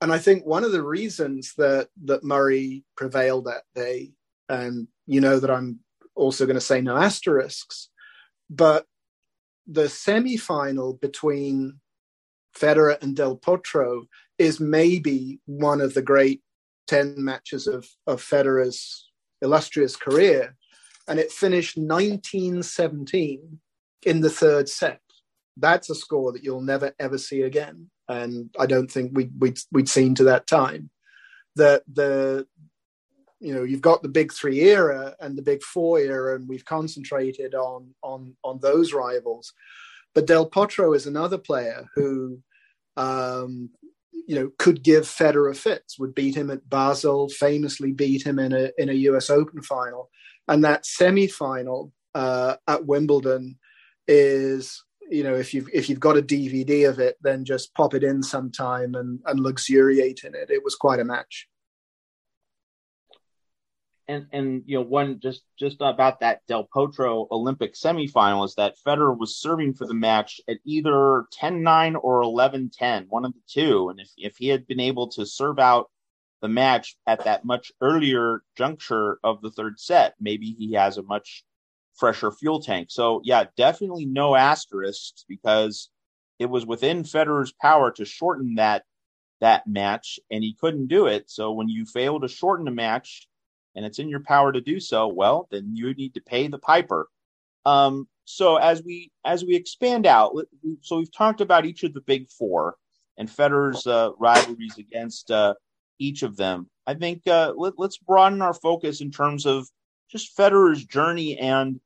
and I think one of the reasons that that Murray prevailed that day, and you know that I'm also going to say no asterisks, but the semi-final between Federer and Del Potro is maybe one of the great 10 matches of, of Federer's illustrious career, and it finished 1917 in the third set. That's a score that you'll never ever see again, and I don't think we, we'd we'd seen to that time. The the you know you've got the big three era and the big four era, and we've concentrated on on on those rivals. But Del Potro is another player who um, you know, could give Federer fits. Would beat him at Basel, famously beat him in a in a U.S. Open final, and that semi final uh, at Wimbledon is you know if you've if you've got a DVD of it, then just pop it in sometime and and luxuriate in it. It was quite a match and and you know one just just about that Del Potro Olympic semifinal is that Federer was serving for the match at either 10-9 or 11-10, one of the two. And if if he had been able to serve out the match at that much earlier juncture of the third set, maybe he has a much fresher fuel tank. So yeah, definitely no asterisks because it was within Federer's power to shorten that that match and he couldn't do it. So when you fail to shorten a match and it's in your power to do so, well, then you need to pay the piper. Um, so as we as we expand out, so we've talked about each of the big four and Federer's uh, rivalries against uh, each of them. I think uh, let, let's broaden our focus in terms of just Federer's journey and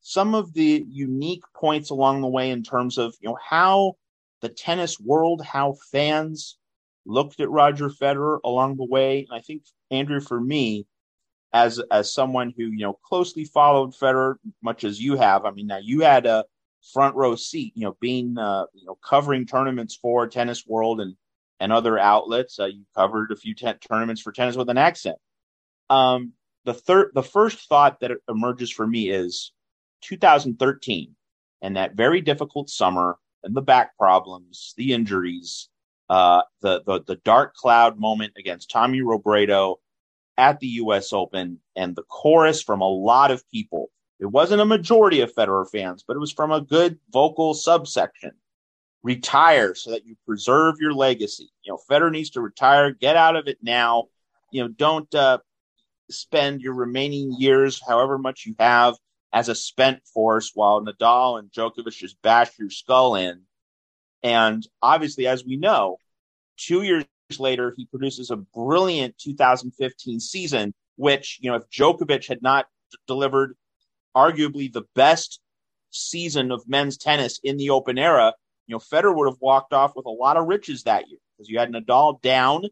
some of the unique points along the way in terms of you know how the tennis world, how fans looked at Roger Federer along the way. And I think Andrew, for me, as as someone who you know closely followed Federer, much as you have. I mean, now you had a front row seat, you know, being uh, you know covering tournaments for Tennis World and and other outlets. Uh, you covered a few t- tournaments for Tennis with an Accent. Um, the third, the first thought that emerges for me is 2013 and that very difficult summer and the back problems, the injuries, uh, the, the the dark cloud moment against Tommy Robredo at the US Open and the chorus from a lot of people. It wasn't a majority of Federer fans, but it was from a good vocal subsection. Retire so that you preserve your legacy. You know, Federer needs to retire. Get out of it now. You know, don't uh, spend your remaining years, however much you have, as a spent force while Nadal and Djokovic just bash your skull in. And obviously, as we know, two years later, he produces a brilliant 2015 season, which, you know, if Djokovic had not delivered arguably the best season of men's tennis in the open era, you know, Federer would have walked off with a lot of riches that year because you had Nadal down.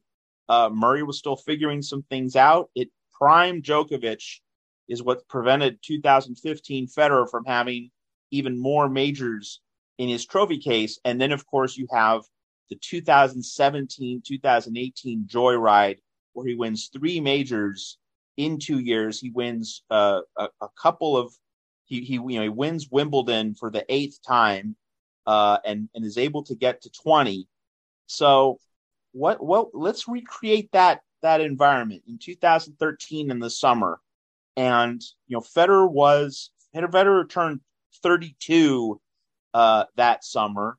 Uh, Murray was still figuring some things out. It prime Djokovic is what prevented 2015 Federer from having even more majors in his trophy case. And then, of course, you have the 2017 2018 Joyride, where he wins three majors in two years. He wins uh, a, a, couple of he he you know he wins Wimbledon for the eighth time, uh, and and is able to get to 20. So what well let's recreate that that environment in 2013 in the summer, and you know Federer was Federer turned 32 uh, that summer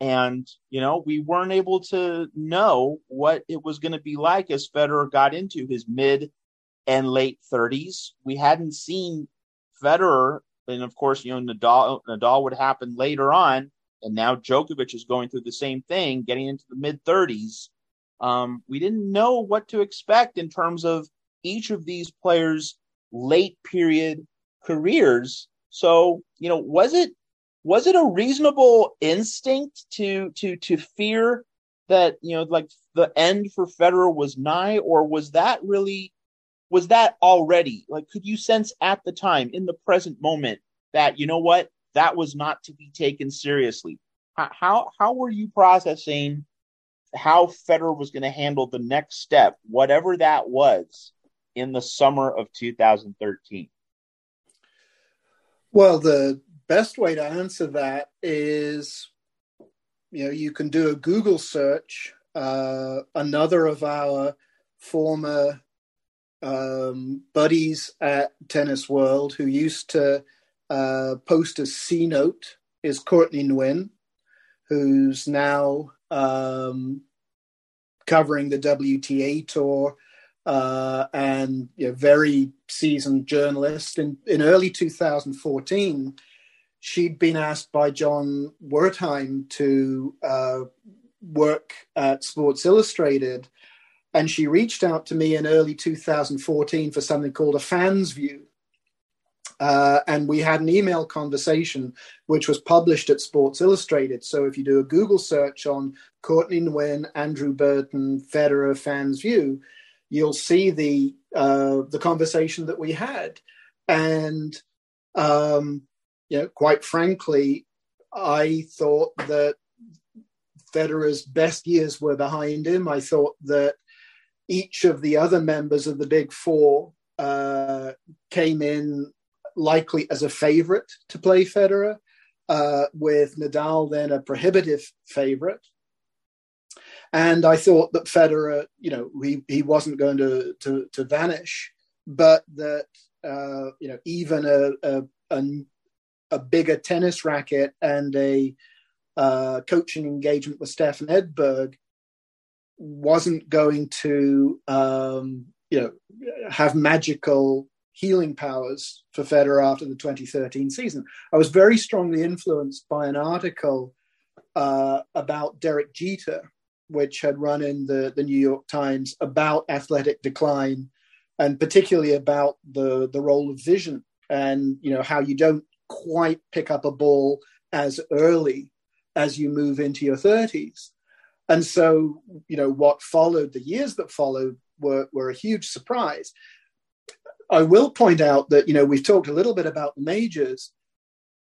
and, you know, we weren't able to know what it was going to be like as Federer got into his mid and late 30s. We hadn't seen Federer, and of course, you know, Nadal, Nadal would happen later on. And now Djokovic is going through the same thing, getting into the mid 30s. Um, we didn't know what to expect in terms of each of these players' late period careers. So, you know, was it was it a reasonable instinct to to to fear that you know like the end for Federer was nigh, or was that really was that already like could you sense at the time in the present moment that you know what that was not to be taken seriously? How how, were you processing how Federer was going to handle the next step, whatever that was, in the summer of 2013? Well, the best way to answer that is you know you can do a google search uh, another of our former um, buddies at tennis world who used to uh, post a c note is courtney nguyen who's now um, covering the wta tour uh, and you know, very seasoned journalist. In, in early 2014 she'd been asked by Jon Wertheim to uh, work at Sports Illustrated, and she reached out to me in early 2014 for something called a fans view. Uh, and we had an email conversation which was published at Sports Illustrated. So if you do a Google search on Courtney Nguyen, Andrew Burton, Federer fans view, you'll see the uh, the conversation that we had, and um, you know, quite frankly, I thought that Federer's best years were behind him. I thought that each of the other members of the Big Four uh, came in likely as a favorite to play Federer, uh, with Nadal then a prohibitive favorite. And I thought that Federer, you know, he, he wasn't going to, to, to vanish, but that, uh, you know, even a, a, a, a, bigger tennis racket and a uh, coaching engagement with Stefan Edberg wasn't going to, um, you know, have magical healing powers for Federer after the 2013 season. I was very strongly influenced by an article uh, about Derek Jeter, which had run in the, the New York Times about athletic decline and particularly about the, the role of vision and you know how you don't quite pick up a ball as early as you move into your 30s. And so, you know, what followed, the years that followed were, were a huge surprise. I will point out that, you know, we've talked a little bit about the majors.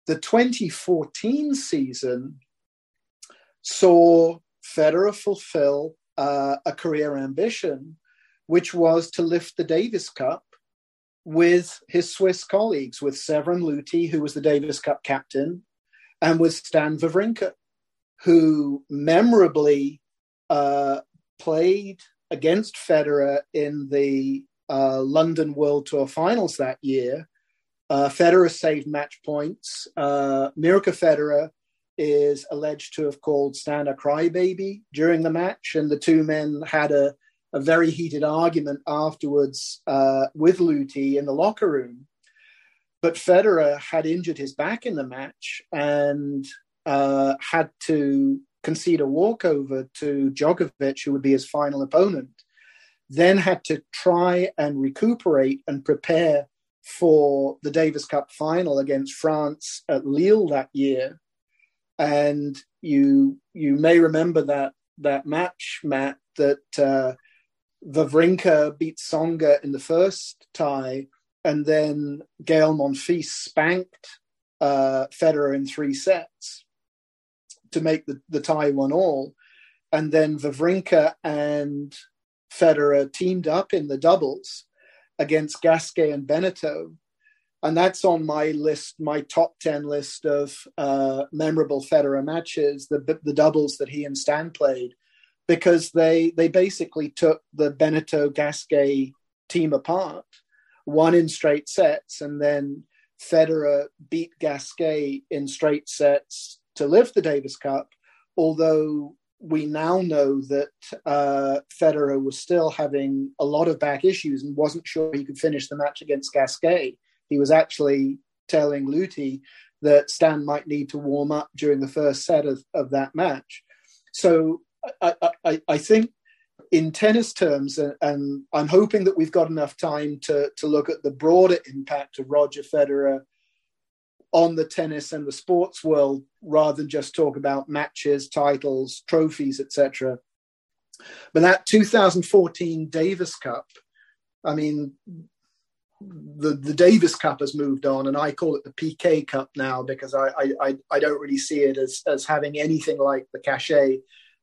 The 2014 season saw Federer fulfill uh, a career ambition, which was to lift the Davis Cup with his Swiss colleagues, with Severin Luthi, who was the Davis Cup captain, and with Stan Wawrinka, who memorably uh, played against Federer in the uh, London World Tour finals that year. Uh, Federer saved match points. Uh, Mirka Federer is alleged to have called Stan a crybaby during the match, and the two men had a, a very heated argument afterwards uh, with Luthi in the locker room. But Federer had injured his back in the match and uh, had to concede a walkover to Djokovic, who would be his final opponent then had to try and recuperate and prepare for the Davis Cup final against France at Lille that year. And you you may remember that that match, Matt, that uh, Wawrinka beat Tsonga in the first tie, and then Gael Monfils spanked uh, Federer in three sets to make the, the tie one all. And then Wawrinka and Federer teamed up in the doubles against Gasquet and Benneteau. And that's on my list, my top 10 list of uh, memorable Federer matches, the, the doubles that he and Stan played, because they, they basically took the Benneteau Gasquet team apart, won in straight sets, and then Federer beat Gasquet in straight sets to lift the Davis Cup, although we now know that uh, Federer was still having a lot of back issues and wasn't sure he could finish the match against Gasquet. He was actually telling Luthi that Stan might need to warm up during the first set of, of that match. So I, I, I think in tennis terms, and, I'm hoping that we've got enough time to, to look at the broader impact of Roger Federer on the tennis and the sports world rather than just talk about matches, titles, trophies, etc. But that 2014 Davis Cup, I mean, the, the Davis Cup has moved on, and I call it the Piqué Cup now because I, I, I don't really see it as, as having anything like the cachet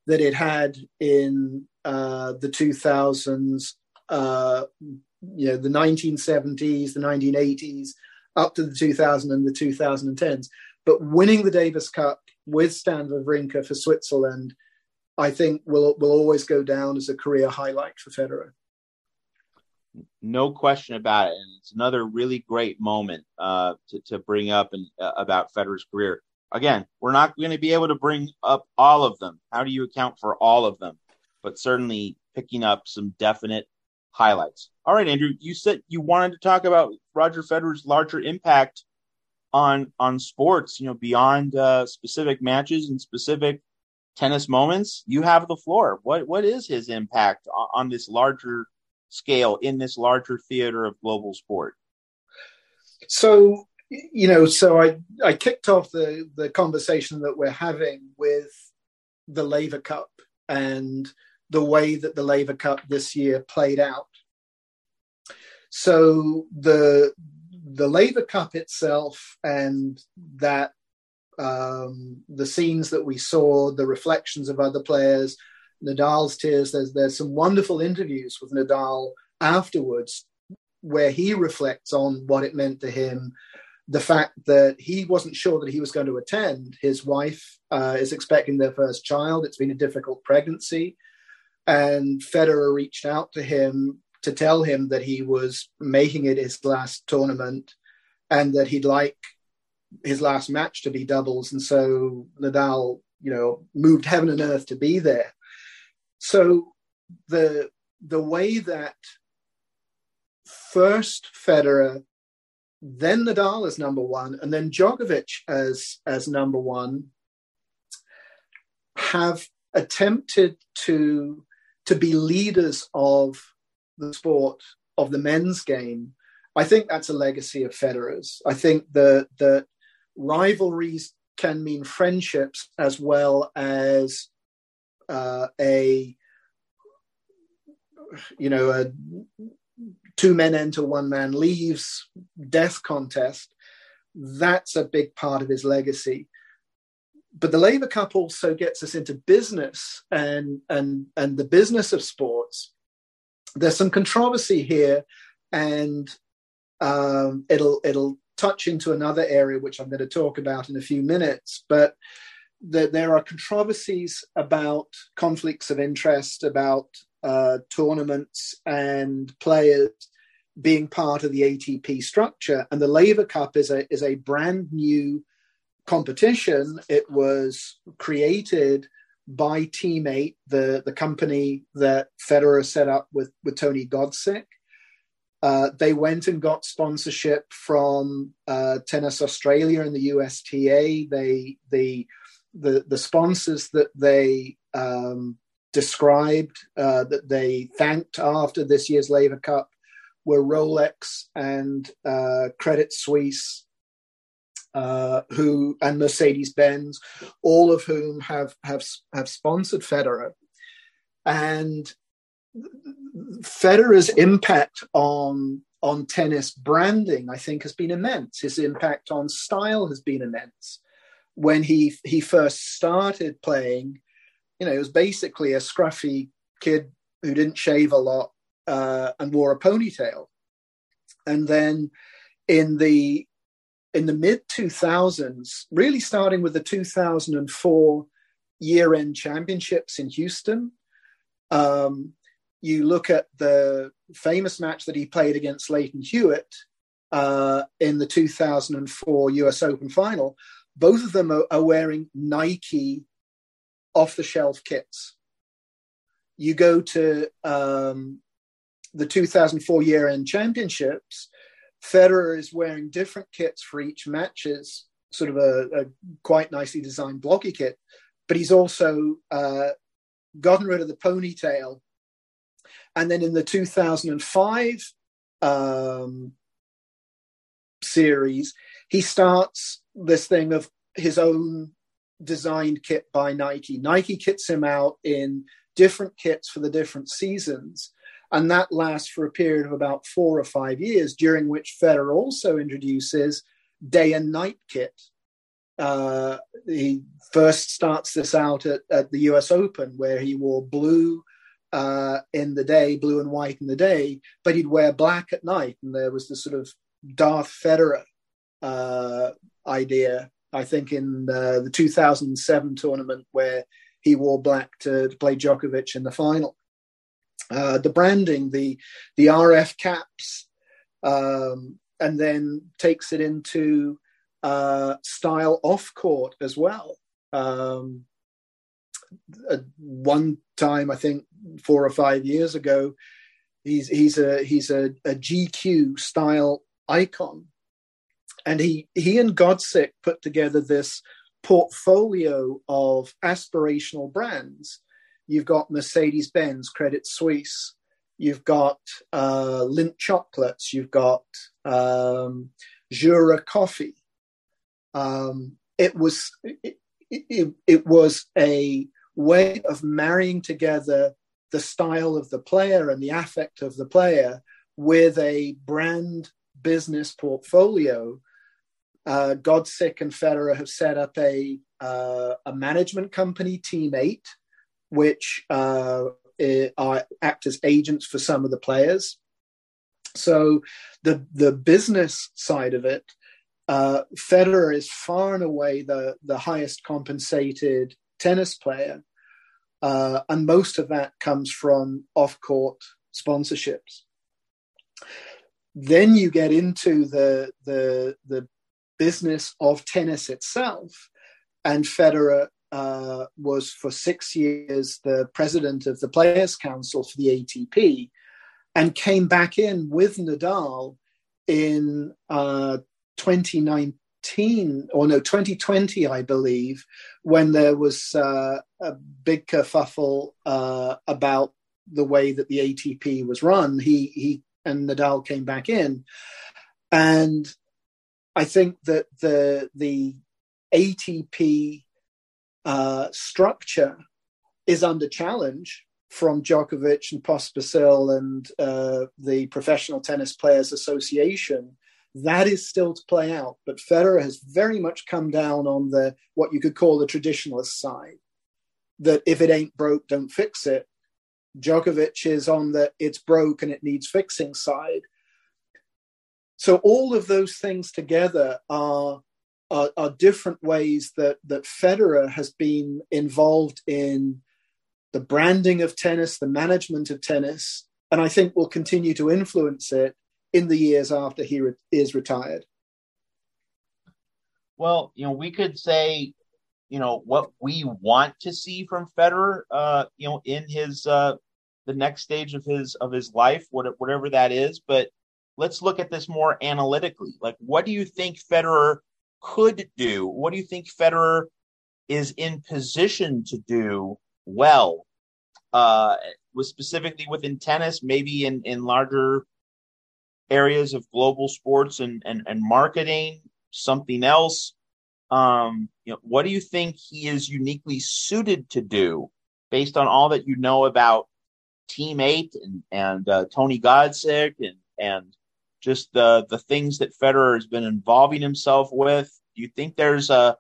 that it had in uh, the 2000s, uh, you know, the 1970s, the 1980s, up to the 2000 and the 2010s. But winning the Davis Cup with Stan Wawrinka for Switzerland, I think will will always go down as a career highlight for Federer. No question about it, and it's another really great moment uh, to to bring up and uh, about Federer's career. Again, we're not going to be able to bring up all of them. How do you account for all of them? But certainly picking up some definite highlights. All right, Andrew, you said you wanted to talk about Roger Federer's larger impact on on sports. You know, beyond uh, specific matches and specific tennis moments. You have the floor. What what is his impact on, on this larger scale in this larger theater of global sport? So you know, so I I kicked off the the conversation that we're having with the Laver Cup and the way that the Laver Cup this year played out. So the the Laver Cup itself and that um, the scenes that we saw, the reflections of other players, Nadal's tears. There's there's some wonderful interviews with Nadal afterwards where he reflects on what it meant to him. The fact that he wasn't sure that he was going to attend. His wife uh, is expecting their first child. It's been a difficult pregnancy. And Federer reached out to him to tell him that he was making it his last tournament and that he'd like his last match to be doubles. And so Nadal, you know, moved heaven and earth to be there. So the the way that first Federer, then Nadal as number one, and then Djokovic as as number one, have attempted to to be leaders of the sport of the men's game. I think that's a legacy of Federer's. I think that that rivalries can mean friendships as well as uh, a you know a two men enter one man leaves death contest. That's a big part of his legacy. But the Laver Cup also gets us into business and and and the business of sports. There's some controversy here and um, it'll it'll touch into another area which i'm going to talk about in a few minutes. But that there are controversies about conflicts of interest, about uh, tournaments and players being part of the ATP structure. And the Laver Cup is a is a brand new competition. It was created by Team8, the the company that Federer set up with with Tony Godsick. Uh, they went and got sponsorship from uh, Tennis Australia and the USTA. They they the the sponsors that they um, described uh, that they thanked after this year's Laver Cup were Rolex and uh, Credit Suisse, uh, who and Mercedes Benz, all of whom have have have sponsored Federer, and Federer's impact on on tennis branding, I think, has been immense. His impact on style has been immense when he he first started playing, you know, he was basically a scruffy kid who didn't shave a lot uh, and wore a ponytail. And then in the in the mid 2000s, really starting with the 2004 year end championships in Houston, um, you look at the famous match that he played against Lleyton Hewitt uh, in the 2004 US Open final both of them are, are wearing Nike off the shelf kits. You go to um, the 2004 year end championships, Federer is wearing different kits for each matches, sort of a, a quite nicely designed blocky kit, but he's also uh, gotten rid of the ponytail. And then in the 2005 um, series, he starts this thing of his own designed kit by Nike. Nike kits him out in different kits for the different seasons. And that lasts for a period of about four or five years, during which Federer also introduces day and night kit. Uh, he first starts this out at, at, the US Open, where he wore blue uh, in the day, blue and white in the day, but he'd wear black at night. And there was this sort of Darth Federer uh, idea. I think in uh, the 2007 tournament where he wore black to, to play Djokovic in the final. Uh, the branding, the the RF caps, um, and then takes it into uh, style off court as well. Um, one time, I think four or five years ago, he's he's a he's a, a GQ style icon and he he and Godsick put together this portfolio of aspirational brands. You've got Mercedes Benz, Credit Suisse. You've got uh, Lindt chocolates. You've got um, Jura coffee. Um, it was it, it, it was a way of marrying together the style of the player and the affect of the player with a brand business portfolio. Uh, Godsick and Federer have set up a uh, a management company, Team Eight, which uh, are act as agents for some of the players. So the the business side of it, uh, Federer is far and away the the highest compensated tennis player, uh, and most of that comes from off court sponsorships. Then you get into the the the business of tennis itself, and Federer uh, was for six years the president of the Players Council for the ATP, and came back in with Nadal in uh, 2019 or no 2020, I believe, when there was uh, a big kerfuffle uh, about the way that the ATP was run. He he and Nadal came back in, and I think that the the ATP uh, structure is under challenge from Djokovic and Pospisil and uh, the Professional Tennis Players Association. That is still to play out, but Federer has very much come down on the what you could call the traditionalist side. That if it ain't broke, don't fix it. Djokovic is on the it's broke and it needs fixing side. So all of those things together are are, are different ways that that Federer has been involved in the branding of tennis, the management of tennis, and I think will continue to influence it in the years after he re- is retired. Well, you know, we could say, you know, what we want to see from Federer, uh, you know, in his uh, the next stage of his of his life, whatever that is. But let's look at this more analytically. Like, what do you think Federer could do? What do you think Federer is in position to do well? Uh, was specifically within tennis, maybe in, in larger areas of global sports and, and, and marketing, something else. Um, you know, what do you think he is uniquely suited to do based on all that you know about Team Eight and, and uh, Tony Godsick and, and just the the things that Federer has been involving himself with? Do you think there's a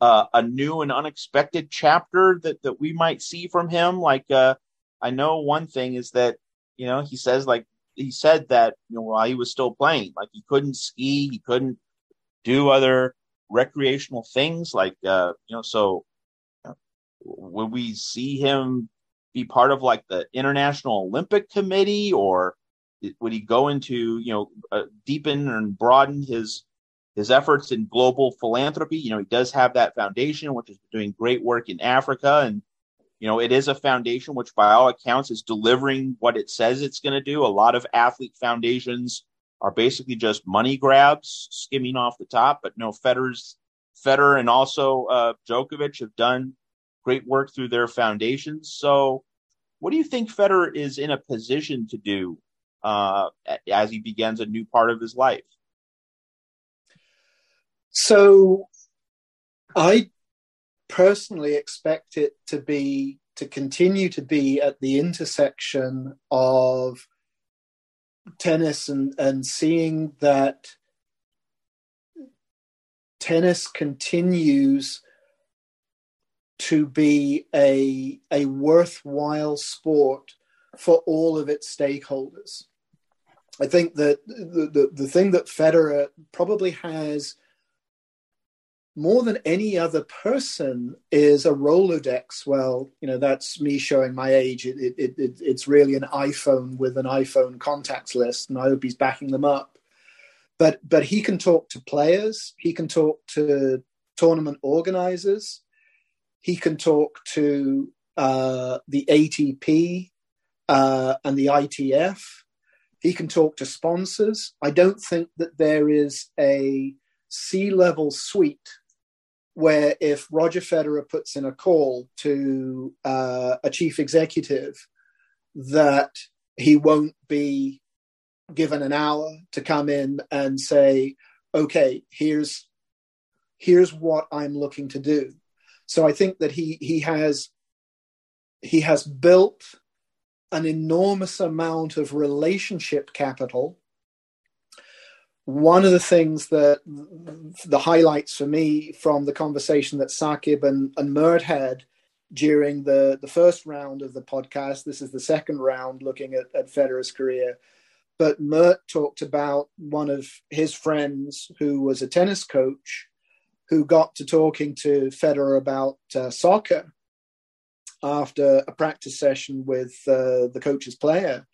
a, a new and unexpected chapter that that we might see from him? Like, uh, I know one thing is that you know he says like he said that you know while he was still playing, like he couldn't ski, he couldn't do other recreational things, like uh, you know. So, would we see him be part of like the International Olympic Committee, or would he go into you know uh, deepen and broaden his his efforts in global philanthropy? You know, he does have that foundation which is doing great work in Africa, and you know, it is a foundation which, by all accounts, is delivering what it says it's going to do. A lot of athlete foundations are basically just money grabs, skimming off the top. But no, Federer's Federer and also uh, Djokovic have done great work through their foundations. So, what do you think Federer is in a position to do uh, as he begins a new part of his life. So, I personally expect it to be to continue to be at the intersection of tennis and, and seeing that tennis continues to be a a worthwhile sport for all of its stakeholders. I think that the, the, the thing that Federer probably has more than any other person is a Rolodex. Well, you know, that's me showing my age. It, it, it, it's really an iPhone with an iPhone contacts list, and I hope he's backing them up. But but he can talk to players. He can talk to tournament organizers. He can talk to uh, the ATP uh, and the ITF. He can talk to sponsors. I don't think that there is a C level suite where if Roger Federer puts in a call to uh, a chief executive, that he won't be given an hour to come in and say, "Okay, here's here's what I'm looking to do." So I think that he he has he has built an enormous amount of relationship capital. One of the things that the highlights for me from the conversation that Saqib and, and Mert had during the, the first round of the podcast, this is the second round looking at, at Federer's career. But Mert talked about one of his friends who was a tennis coach who got to talking to Federer about uh, soccer after a practice session with uh, the coach's player,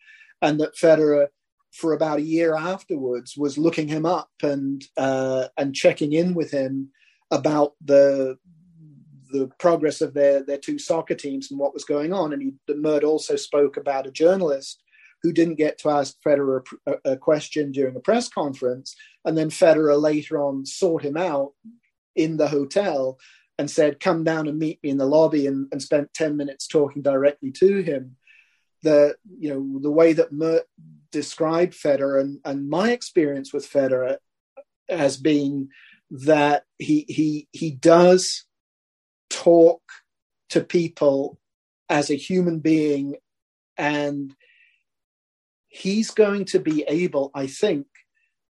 and that Federer, for about a year afterwards, was looking him up and uh, and checking in with him about the the progress of their their two soccer teams and what was going on. And he, Mert also spoke about a journalist who didn't get to ask Federer a, a, question during a press conference, and then Federer later on sought him out in the hotel and said, "Come down and meet me in the lobby," and, and spent ten minutes talking directly to him. The you know the way that Mert described Federer and, and my experience with Federer has been that he he he does talk to people as a human being and he's going to be able i think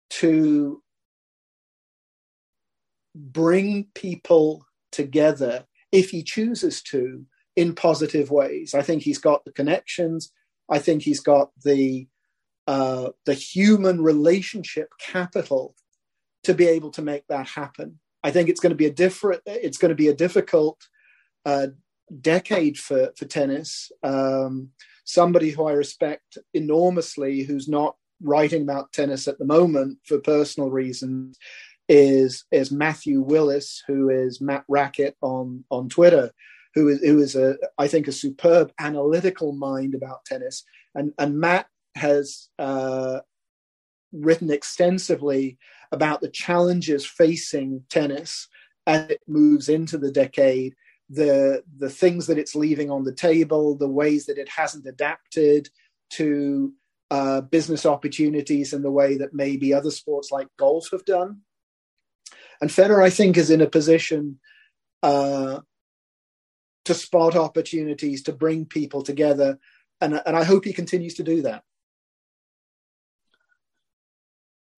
to bring people together if he chooses to in positive ways. I think he's got the connections. I think he's got the uh, the human relationship capital to be able to make that happen. I think it's going to be a different. It's going to be a difficult uh, decade for for tennis. Um, somebody who I respect enormously, who's not writing about tennis at the moment for personal reasons, is is Matthew Willis, who is Matt Racket on on Twitter, who is who is a I think a superb analytical mind about tennis, and and Matt has uh, written extensively about the challenges facing tennis as it moves into the decade, the the things that it's leaving on the table, the ways that it hasn't adapted to uh, business opportunities in the way that maybe other sports like golf have done. And Federer, I think, is in a position uh, to spot opportunities to bring people together, and and I hope he continues to do that.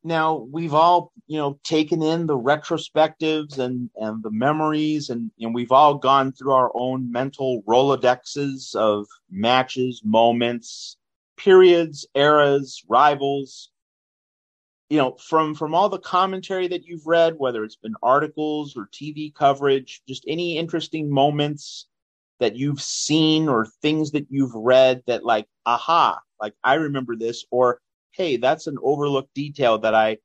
Now we've all, you know, taken in the retrospectives and and the memories, and and we've all gone through our own mental rolodexes of matches, moments, periods, eras, rivals, you know from from all the commentary that you've read whether it's been articles or tv coverage just any interesting moments that you've seen or things that you've read that like aha like i remember this or hey that's an overlooked detail that i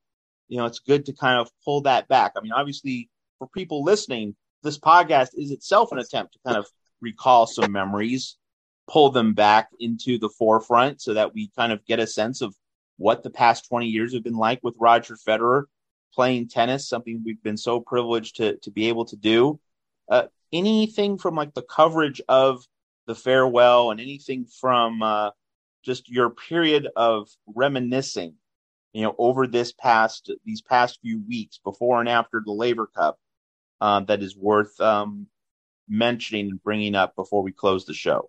you know it's good to kind of pull that back. I mean obviously for people listening this podcast is itself an attempt to kind of recall some memories pull them back into the forefront so that we kind of get a sense of what the past 20 years have been like with Roger Federer playing tennis, something we've been so privileged to, to be able to do. Uh, anything from like the coverage of the farewell and anything from uh, just your period of reminiscing, you know, over this past, these past few weeks before and after the Laver Cup uh, that is worth um, mentioning and bringing up before we close the show.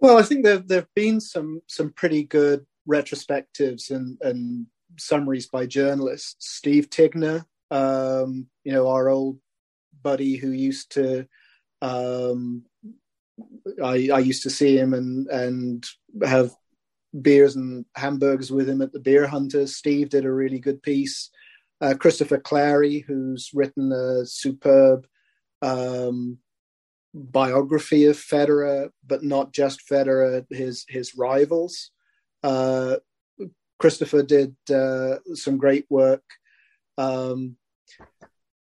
Well, I think there there've been some some pretty good retrospectives and, and summaries by journalists. Steve Tignor, um, you know, our old buddy who used to, um, I, I used to see him and and have beers and hamburgers with him at the Beer Hunters. Steve did a really good piece. Uh, Christopher Clarey, who's written a superb um, biography of Federer, but not just Federer, his his rivals. Uh, Christopher did uh, some great work. Um,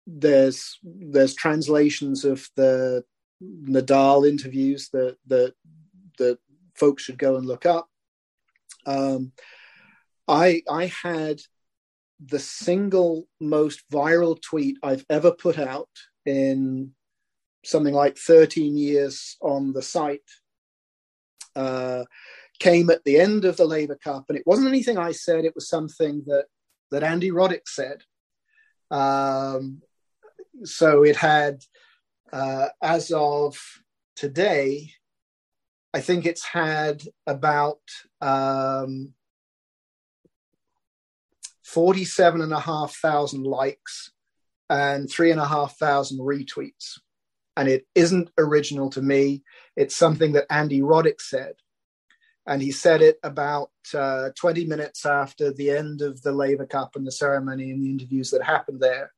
there's there's translations of the Nadal interviews that that that folks should go and look up. Um, I I had the single most viral tweet I've ever put out in something like 13 years on the site, uh, came at the end of the Laver Cup, and it wasn't anything I said; it was something that that Andy Roddick said. Um, so it had, uh, as of today, I think it's had about um, 47,500 likes and 3,500 retweets. And it isn't original to me. It's something that Andy Roddick said. And he said it about uh, 20 minutes after the end of the Laver Cup and the ceremony and the interviews that happened there.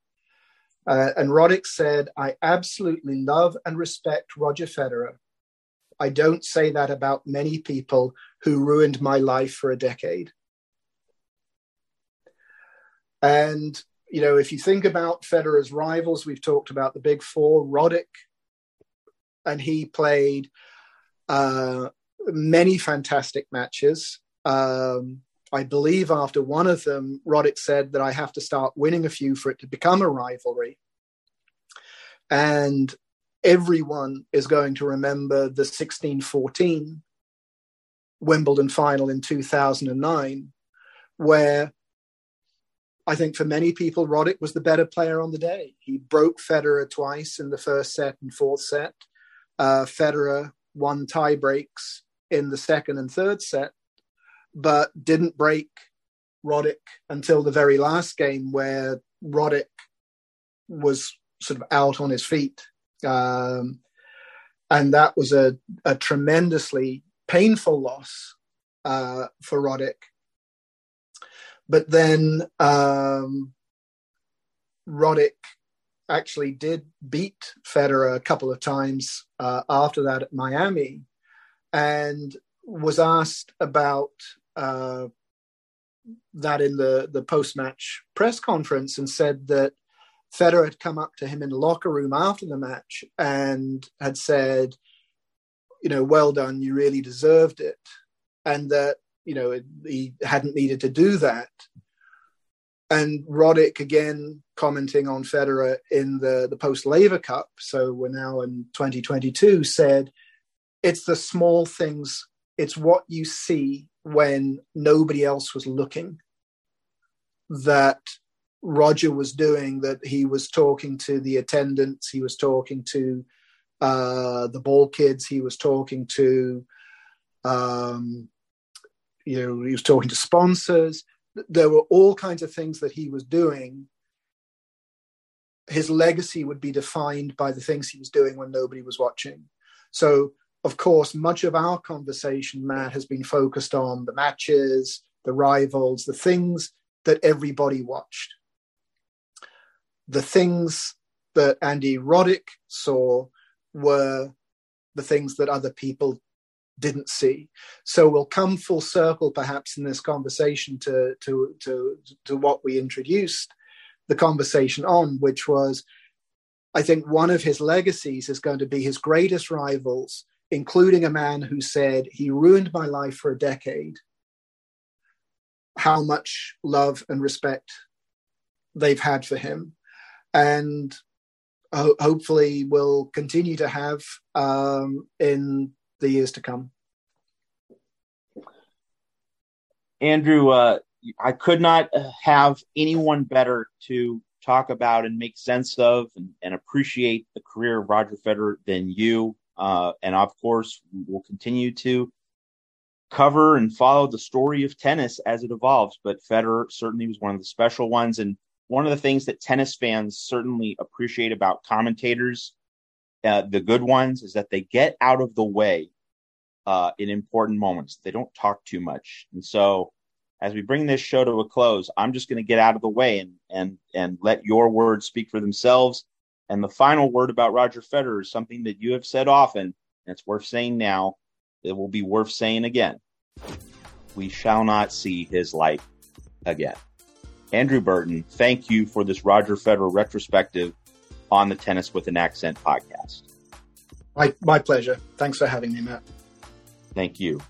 Uh, and Roddick said, I absolutely love and respect Roger Federer. I don't say that about many people who ruined my life for a decade. And, you know, if you think about Federer's rivals, we've talked about the big four, Roddick, and he played uh, many fantastic matches. Um, I believe after one of them, Roddick said that I have to start winning a few for it to become a rivalry. And everyone is going to remember the 1614 Wimbledon final in 2009, where I think for many people, Roddick was the better player on the day. He broke Federer twice in the first set and fourth set. Uh, Federer won tie breaks in the second and third set, but didn't break Roddick until the very last game, where Roddick was sort of out on his feet. Um, and that was a, a tremendously painful loss uh, for Roddick. But then um, Roddick actually did beat Federer a couple of times uh, after that at Miami and was asked about uh, that in the, the post match press conference and said that Federer had come up to him in the locker room after the match and had said, you know, well done, you really deserved it. And that, you know, he hadn't needed to do that. And Roddick again commenting on Federer in the, the post Laver Cup, so we're now in 2022, said, it's the small things, it's what you see when nobody else was looking that Roger was doing that he was talking to the attendants, he was talking to uh, the ball kids, he was talking to, um, you know, he was talking to sponsors. There were all kinds of things that he was doing. His legacy would be defined by the things he was doing when nobody was watching. So, of course, much of our conversation, Matt, has been focused on the matches, the rivals, the things that everybody watched the things that Andy Roddick saw were the things that other people didn't see. So we'll come full circle, perhaps, in this conversation to to to to what we introduced the conversation on, which was, I think, one of his legacies is going to be his greatest rivals, including a man who said he ruined my life for a decade. How much love and respect they've had for him and ho- hopefully will continue to have um, in the years to come. Andrew, uh, I could not have anyone better to talk about and make sense of and, and appreciate the career of Roger Federer than you. Uh, and of course, we'll continue to cover and follow the story of tennis as it evolves. But Federer certainly was one of the special ones. And one of the things that tennis fans certainly appreciate about commentators, uh, the good ones, is that they get out of the way uh, in important moments. They don't talk too much. And so, as we bring this show to a close, I'm just going to get out of the way and and and let your words speak for themselves. And the final word about Roger Federer is something that you have said often, and it's worth saying now. It will be worth saying again. We shall not see his light again. Andrew Burton, thank you for this Roger Federer retrospective on the Tennis with an Accent podcast. My, my pleasure. Thanks for having me, Matt. Thank you.